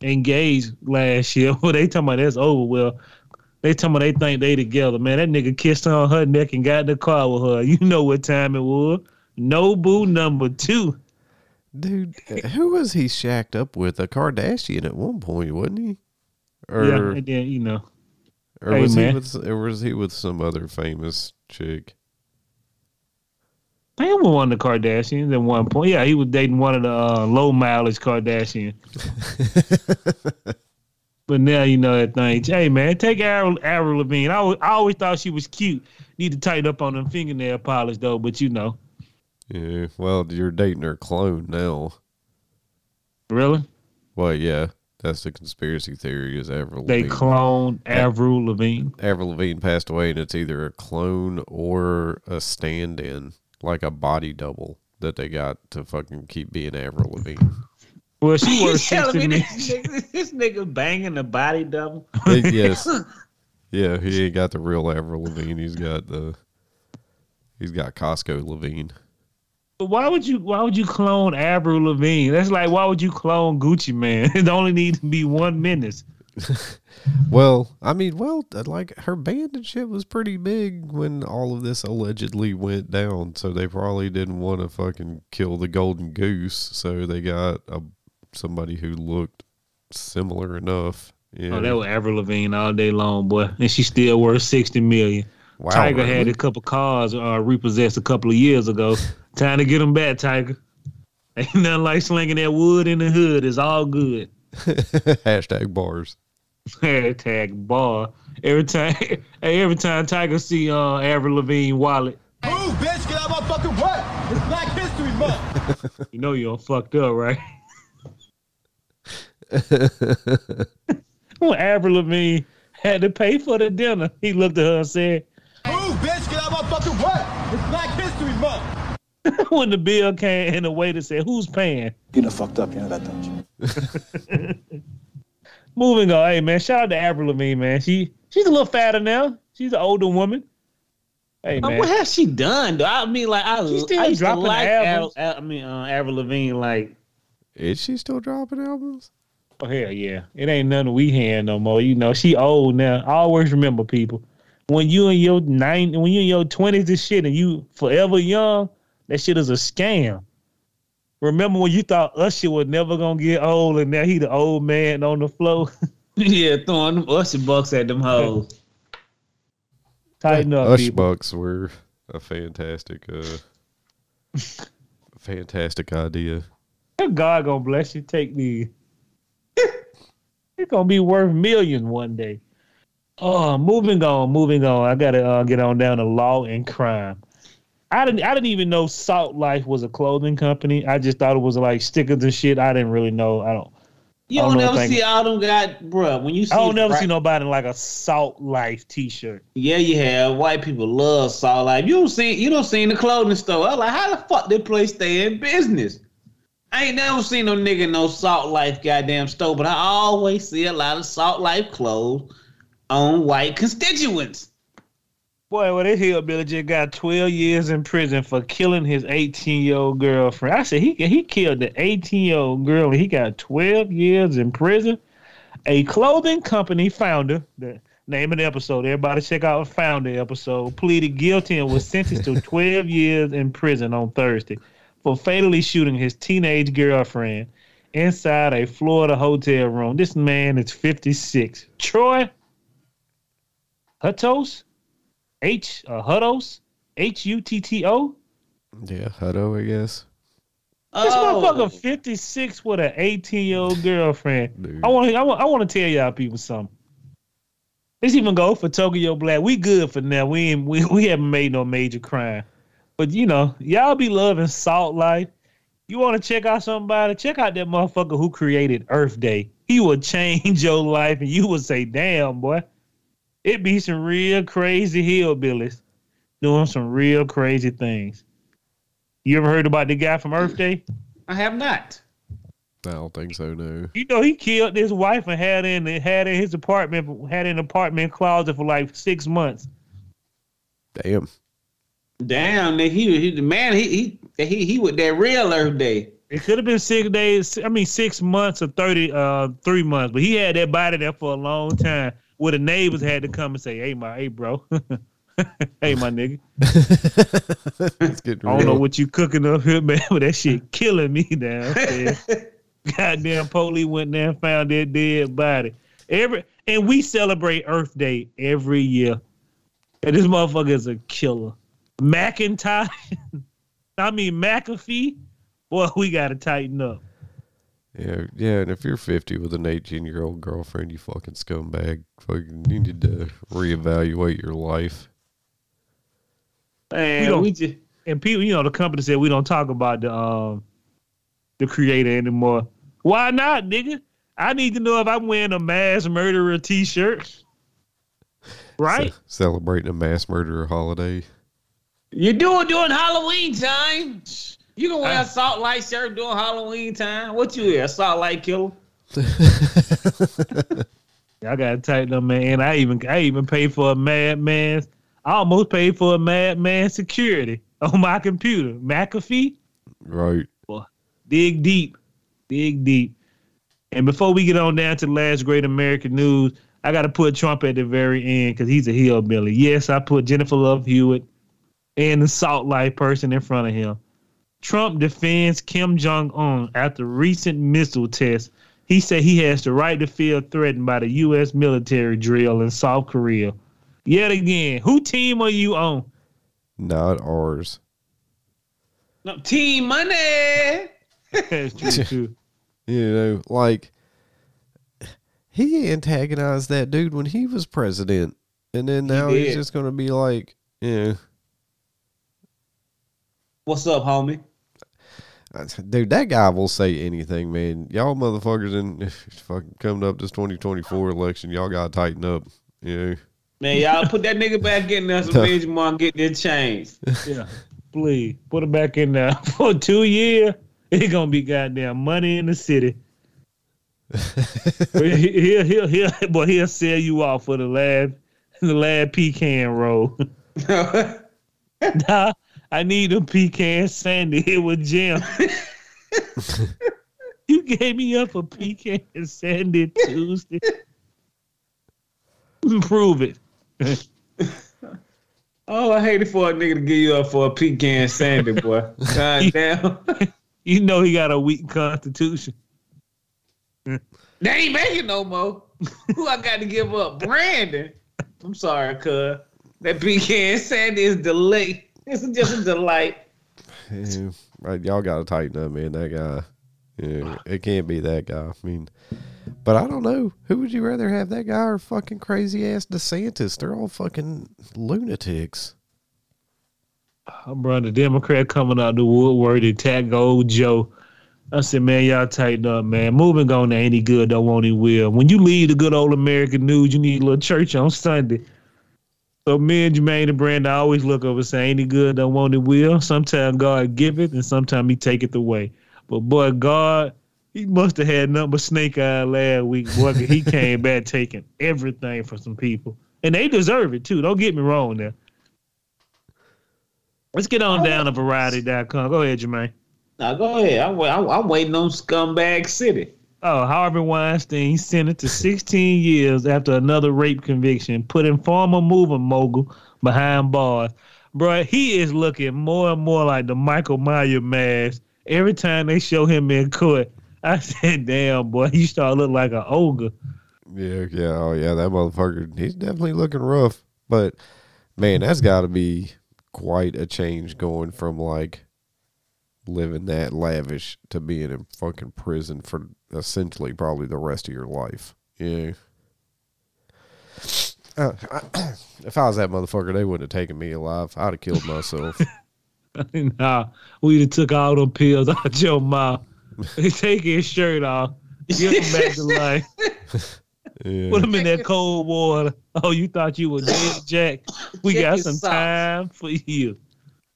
engaged last year. Well, they talking about that's over. Well, they tell me they think they together. Man, that nigga kissed her on her neck and got in the car with her. You know what time it was. Nobu number two. Dude, who was he shacked up with? A Kardashian at one point, wasn't he? Or, yeah, and then, you know. or Hey, was man. he with or was he with some other famous chick? I am with one of the Kardashians at one point. Yeah, he was dating one of the uh, low mileage Kardashian. but now you know that thing. Hey man, take Avril, Lavigne. I, I always thought she was cute. Need to tighten up on them fingernail polish though. But you know, Yeah. Well, you're dating her clone now. really, Well, yeah. That's the conspiracy theory is Avril they Lavigne. cloned Avril Lavigne. Avril Lavigne passed away, and it's either a clone or a stand-in, like a body double that they got to fucking keep being Avril Lavigne. Well, she You worth telling me this nigga, this nigga banging the body double? Yes, yeah, he ain't got the real Avril Lavigne. He's got the he's got Costco Lavigne. But why would you? Why would you clone Avril Lavigne? That's like why would you clone Gucci Mane? It only needs to be one menace. Well, I mean, well, uh, like her band and shit was pretty big when all of this allegedly went down. So they probably didn't want to fucking kill the golden goose. So they got a somebody who looked similar enough. Yeah. Oh, that was Avril Lavigne all day long, boy, and she still worth sixty million. wow, Tyga had a couple cars uh, repossessed a couple of years ago. Time to get them back, Tyga. Ain't nothing like slinging that wood in the hood. It's all good. Hashtag bars. Hashtag bar. Every time, hey, every time Tyga see uh, Avril Lavigne wallet, Move, bitch, get out of my fucking way. It's Black History Month. you know you're fucked up, right? When Avril Lavigne had to pay for the dinner, he looked at her and said, Move, bitch, get out my fucking way. It's Black History Month. when the bill came and the waiter said, who's paying? You done fucked up, you know that, don't you? Moving on, hey man, shout out to Avril Lavigne, man. She she's a little fatter now. She's an older woman. Hey man, what has she done? Though? I mean, like I, She's still I used to dropping like albums. Al, Al- I mean, uh, Avril Lavigne. Like Is she still dropping albums? Oh hell yeah, it ain't nothing we hand no more. You know, she old now. Always remember people when you in your nine, when you in your twenties and shit, and you forever young. That shit is a scam. Remember when you thought Usher was never gonna get old, and now he the old man on the floor? yeah, throwing them Usher bucks at them hoes. Tighten up, Hush people. Bucks were a fantastic, uh, fantastic idea. God gonna bless you. Take these. It's gonna be worth millions one day. Oh, moving on, moving on. I gotta uh, get on down to law and crime. I didn't. I didn't even know Salt Life was a clothing company. I just thought it was like stickers and shit. I didn't really know. I don't. You I don't don't ever see all them guys, bruh. When you see, I don't never right- see nobody in like a Salt Life T-shirt. Yeah, you have. White people love Salt Life. You don't see you don't see in the clothing store. I'm like, how the fuck this place stay in business? I ain't never seen no nigga in no Salt Life goddamn store, but I always see a lot of Salt Life clothes on white constituents. Boy, well, this hillbilly just got 12 years in prison for killing his 18 year old girlfriend. I said he he killed the 18 year old girl and he got 12 years in prison. A clothing company founder, the name of the episode, everybody check out the founder episode, pleaded guilty and was sentenced to 12 years in prison on Thursday for fatally shooting his teenage girlfriend inside a Florida hotel room. This man is 56. Troy Huttos? H uh, Huttos, H U T T O. Yeah, Hutto, I guess. This Oh. motherfucker fifty six with an eighteen year old girlfriend. Dude. I want I want I want to tell y'all people something. Let's even go for Tokyo Black. We good for now. We ain't, we we haven't made no major crime, but you know y'all be loving Salt Life. You want to check out somebody? Check out that motherfucker who created Earth Day. He will change your life, and you will say, "Damn, boy." It be some real crazy hillbillies doing some real crazy things. You ever heard about the guy from Earth Day? I have not. I don't think so, no. You know, he killed his wife and had in had in his apartment had an apartment closet for like six months. Damn. Damn, nigga, he, he the man. He he he he with that real Earth Day. It could have been six days. I mean, six months or thirty, uh, three months. But he had that body there for a long time. Where the neighbors had to come and say, "Hey, my, hey, bro, hey, my nigga, it's getting I don't know what you cooking up here, man, but that shit killing me downstairs." Goddamn police went there and found that dead body. Every and we celebrate Earth Day every year. And this motherfucker is a killer. McIntyre, I mean McAfee, boy, we gotta tighten up. Yeah, yeah, and if you're 50 with an 18 year old girlfriend, you fucking scumbag. Fucking you need to reevaluate your life. Man, We don't- we just And people, you know, the company said we don't talk about the um the creator anymore. Why not, nigga? I need to know if I'm wearing a mass murderer t-shirt. Right? Ce- celebrating a mass murderer holiday. You do it during Halloween time. You can wear I- a Salt Life shirt during Halloween time. What you wear? A Salt Life killer? I gotta tighten up, man. And I even I even paid for a madman. I almost paid for a madman security on my computer. McAfee, Right. Well, dig deep, dig deep. And before we get on down to the last great American news, I got to put Trump at the very end because he's a hillbilly. Yes, I put Jennifer Love Hewitt and the Salt Life person in front of him. Trump defends Kim Jong Un after recent missile test. He said he has the right to feel threatened by the U.S. military drill in South Korea. Yet again, who team are you on? Not ours. No, team money. That's true too. You know, like he antagonized that dude when he was president, and then now he's just gonna be like, yeah, What's up, homie? dude, that guy will say anything, man. Y'all motherfuckers in fucking coming up this twenty twenty four election, y'all gotta tighten up. You know, Man, y'all put that nigga back in there so Benjamin get this change. Yeah, please put it back in there for two years. It's gonna be goddamn money in the city. he'll, he'll, he'll, boy, he'll sell you off for the lab, the lab pecan roll. nah, I need a pecan sandy. It was Jim. you gave me up a pecan sandy Tuesday. Prove it. oh, I hate it for a nigga to give you up for a pecan sandy, boy. God damn. You know he got a weak constitution. They ain't making no more. Who I got to give up? Brandon. I'm sorry, cuz. That pecan sandy is delight. It's just a delight. Yeah, right, y'all got to tighten up, man. That guy. Yeah, it can't be that guy. I mean, but I don't know. Who would you rather have, that guy or fucking crazy ass DeSantis? They're all fucking lunatics. Oh, bro, the Democrat coming out the woodwork to attack old Joe. I said, man, y'all tighten up, man. Moving on ain't any good, don't want any will. When you leave the good old American news, you need a little church on Sunday. So me and Jermaine and Brandon always look over and say, ain't he good, don't want it will. Sometimes God give it and sometimes he take it away. But boy, God, he must have had nothing but snake eye last week, boy. he came back taking everything from some people. And they deserve it too. Don't get me wrong there. Let's get on down to variety.com. Go ahead, Jermaine. Now go ahead. I'm, I'm, I'm waiting on Scumbag City. Oh, Harvey Weinstein sentenced to 16 years after another rape conviction, putting former movie mogul behind bars. Bro, he is looking more and more like the Michael Myers mask every time they show him in court. I said, damn, boy, you start looking like an ogre. Yeah, yeah, oh yeah, that motherfucker. He's definitely looking rough. But man, that's got to be quite a change going from like living that lavish to being in fucking prison for essentially probably the rest of your life. Yeah. Uh, if I was that motherfucker, they wouldn't have taken me alive. I'd have killed myself. nah, we done took all them pills out your mouth. Take his shirt off. Give him back to life. Yeah. Put him in that cold water. Oh, you thought you were dead, Jack? We Check got some socks. time for you.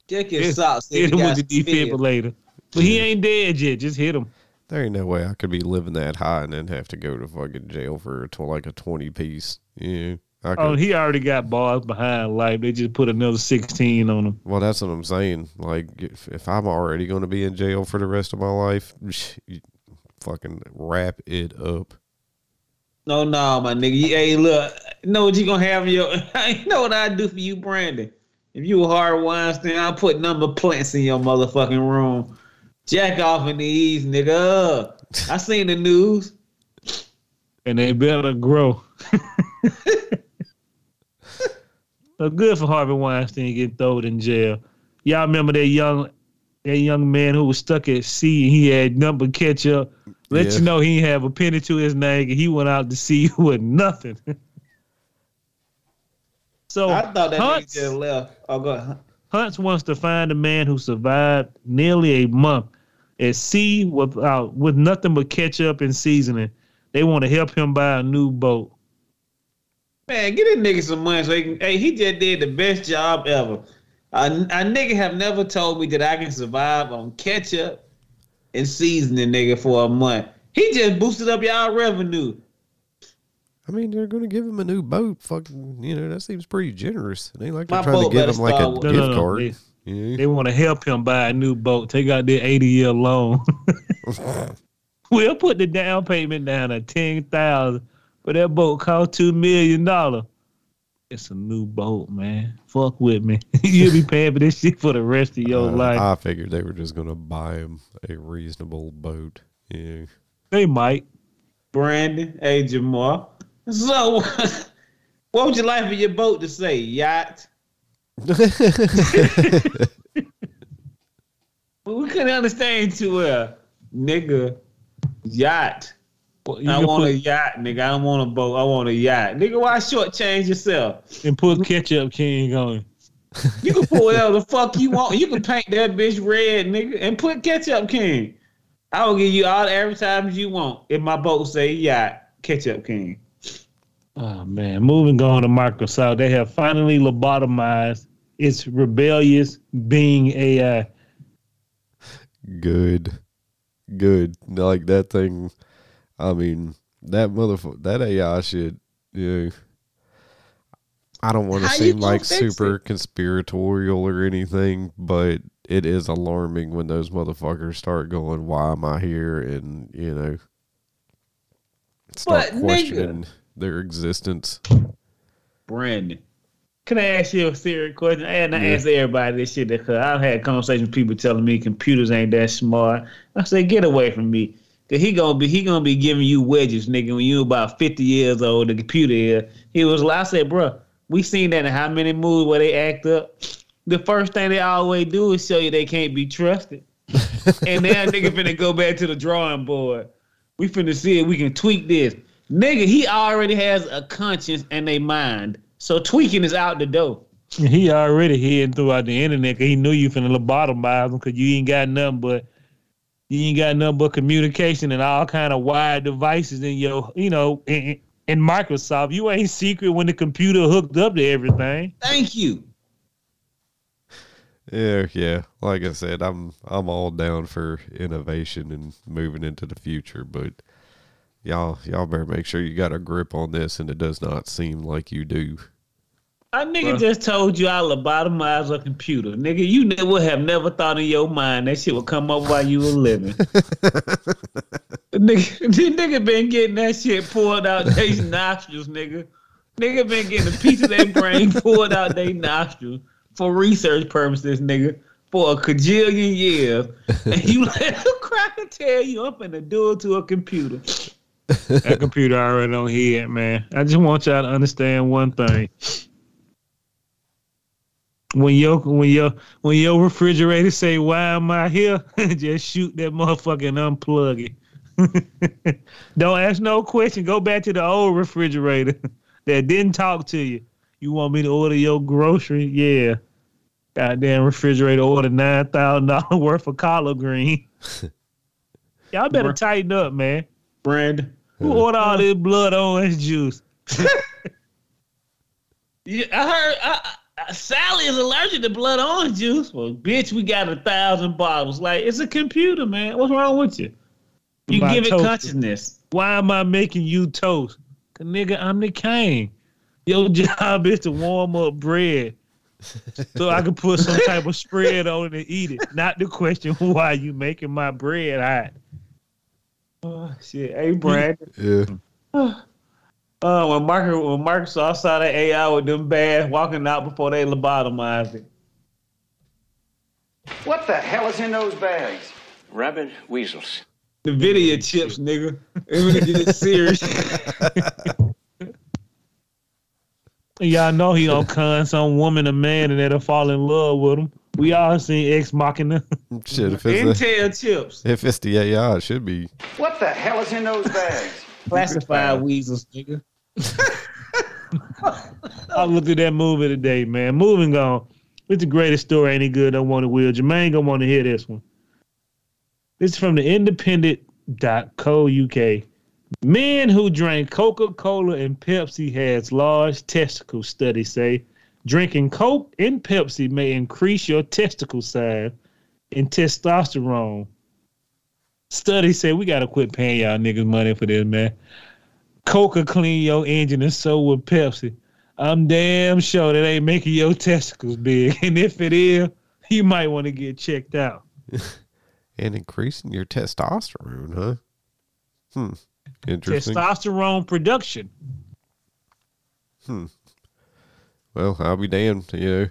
Check your Hit, socks. hit him with the Got spit. defibrillator. But he ain't dead yet. Just hit him. There ain't no way I could be living that high and then have to go to fucking jail for tw- like a 20 piece. Yeah. I oh, could, Oh, he already got bars behind life. They just put another 16 on him. well, that's what I'm saying. Like, if, if I'm already going to be in jail for the rest of my life, fucking wrap it up. No, no, my nigga. You, hey, look, you know what you gonna have your? you know what I do for you, Brandon? If you a hard Weinstein, I'll put number plants in your motherfucking room. Jack off in the east, nigga. I seen the news. And they better grow. so good for Harvey Weinstein getting thrown in jail. Y'all remember that young that young man who was stuck at sea and he had number ketchup. Let Yeah. you know he didn't have a penny to his name and he went out to sea with nothing. so I thought that Hunts, nigga just left. Oh, go ahead. Hunts wants to find a man who survived nearly a month at sea without with nothing but ketchup and seasoning. They want to help him buy a new boat. Man, get this nigga some money so he can. Hey, he just did the best job ever. A, a nigga have never told me that I can survive on ketchup and seasoning, nigga, for a month. He just boosted up y'all revenue. I mean, they're going to give him a new boat. Fucking, you know, that seems pretty generous. It ain't like they're My trying to give him like a start with- No, gift no, no. card. They, Yeah. they want to help him buy a new boat. Take out their 80 year loan. we'll put the down payment down at 10000 but that boat cost $2 million. It's a new boat, man. Fuck with me. You'll be paying for this shit for the rest of your Uh, life. I figured they were just going to buy him a reasonable boat. Yeah. they might. Brandon, hey Jamal. So, what would you like for your boat to say? Yacht. Well, we couldn't understand too well, nigga. Yacht. You I want put, a yacht, nigga. I don't want a boat. I want a yacht, nigga. Why shortchange yourself? and put ketchup king on. You can put whatever the fuck you want. You can paint that bitch red, nigga, and put ketchup king. I will give you all the advertisements you want if my boat say yacht ketchup king. Oh man, moving on to Microsoft, they have finally lobotomized its rebellious Bing AI. Good. Good. Like that thing. I mean, that motherfucker, that AI shit. Yeah. I don't want to seem like fix super conspiratorial or anything, but it is alarming when those motherfuckers start going, "Why am I here?" and you know, start But, nigga- questioning their existence. Brandon. Can I ask you a serious question? And I Yeah. ask everybody this shit because I've had conversations with people telling me computers ain't that smart. I say, get away from me. Cause he gonna be he gonna be giving you wedges, nigga, when you about fifty years old. The computer is. He was like, I said, bro, we seen that in how many movies where they act up. The first thing they always do is show you they can't be trusted. and now nigga finna go back to the drawing board. We finna see if we can tweak this. Nigga, he already has a conscience and a mind. So tweaking is out the door. He already hid throughout the internet because he knew you finna lobotomize him because you ain't got nothing but you ain't got nothing but communication and all kind of wired devices in your, you know, in, in Microsoft. You ain't secret when the computer hooked up to everything. Thank you. Yeah, yeah. Like I said, I'm I'm all down for innovation and moving into the future, but y'all y'all better make sure you got a grip on this, and it does not seem like you do. I nigga just told you I lobotomize a computer. Nigga, you ne- would have never thought in your mind that shit would come up while you were living. nigga, this nigga been getting that shit pulled out their nostrils, nigga. Nigga been getting a piece of their brain pulled out their nostrils for research purposes, nigga, for a cajillion years. And you let a cracker tell you I'm finna do it to a computer. That computer already don't hear it, man. I just want y'all to understand one thing when your when your when your refrigerator say why am I here, just shoot that motherfucker and unplug it. Don't ask no question. Go back to the old refrigerator that didn't talk to you. You want me to order your grocery? Yeah. Goddamn refrigerator order nine thousand dollars worth of collard green. Y'all better tighten up, man. Brandon. Who ordered all this blood orange juice? yeah, I heard I, I, Sally is allergic to blood orange juice. Well, bitch, we got a thousand bottles. Like it's a computer, man. What's wrong with you? You My give it toaster. consciousness. Why am I making you toast? Cause nigga, I'm the king. Your job is to warm up bread. So I can put some type of spread on it and eat it. Not the question why you making my bread hot. Oh shit. Hey Brad. Yeah. Uh, when Mark when Microsoft saw that AI with them bags walking out before they lobotomized it. What the hell is in those bags? Rabbit weasels. The video chips, nigga. It really get serious. Y'all know he don't con some woman, a man, and that'll fall in love with him. We all seen Ex Machina. Shit, if it's the, Intel chips. if it's the AI, it should be. What the hell is in those bags? Classified weasels, nigga. I looked at that movie today, man. Moving on. It's the greatest story. Ain't it good? I want to will. Jermaine gonna want to hear this one. This is from the independent.co UK. Men who drink Coca-Cola and Pepsi has large testicle studies say drinking Coke and Pepsi may increase your testicle size and testosterone. Study say we gotta quit paying y'all niggas money for this, man. Coca clean your engine and so will Pepsi. I'm damn sure that ain't making your testicles big. And if it is, you might want to get checked out. And increasing your testosterone, huh? Hmm. Interesting. Testosterone production. Hmm. Well, I'll be damned. You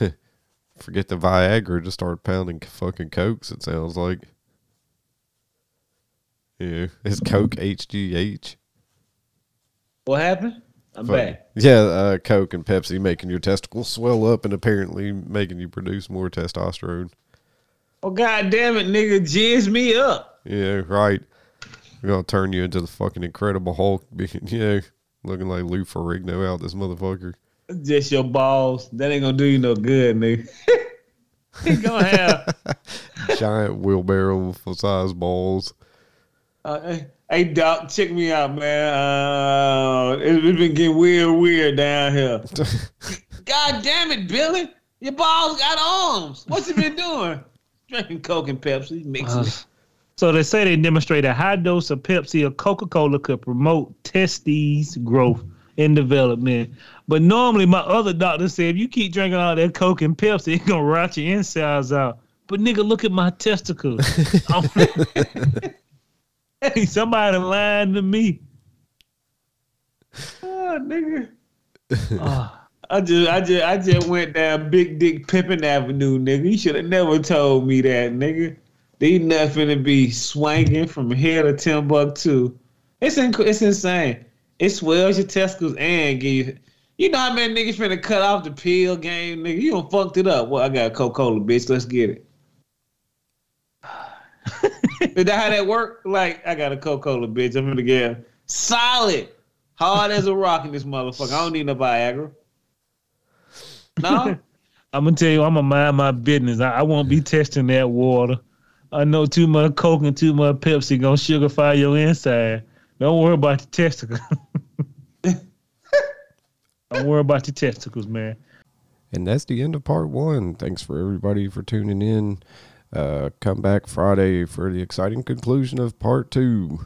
know, forget the Viagra, just start pounding fucking cokes. It sounds like. Yeah, it's Coke HGH. What happened? I'm Fuck. back. Yeah, uh, Coke and Pepsi making your testicles swell up and apparently making you produce more testosterone. Oh god damn it, nigga, jizz me up. Yeah, right. We're gonna turn you into the fucking Incredible Hulk, being you know, looking like Lou Ferrigno out this motherfucker. Just your balls. That ain't gonna do you no good, nigga. He gonna have Giant wheelbarrow for size balls. uh, hey, hey doc, check me out, man. Uh it- it's been getting weird, weird down here. God damn it, Billy. Your balls got arms. What you been doing? Drinking Coke and Pepsi, mixing it. So they say they demonstrate a high dose of Pepsi or Coca Cola could promote testes growth in development. But normally, my other doctor said if you keep drinking all that Coke and Pepsi, it's gonna rot your insides out. But nigga, look at my testicles. hey, somebody lying to me. Oh, nigga. Ah. I just, I just, I just went down Big Dick Pippin Avenue, nigga. You should have never told me that, nigga. These nothing to be swinging from here to Timbuktu. It's inc- it's insane. It swells your testicles and give you. You know how many niggas finna cut off the pill game, nigga? You done fucked it up. Well, I got a Coca Cola, bitch. Let's get it. Is that how that work? Like, I got a Coca Cola, bitch. I'm gonna get solid, hard as a rock in this motherfucker. I don't need no Viagra. No, I'm gonna tell you, I'm gonna mind my business. I, I won't be testing that water. I know too much Coke and too much Pepsi gonna sugarify your inside. Don't worry about the testicles. Don't worry about the testicles, man. And that's the end of part one. Thanks for everybody for tuning in. Uh, come back Friday for the exciting conclusion of part two.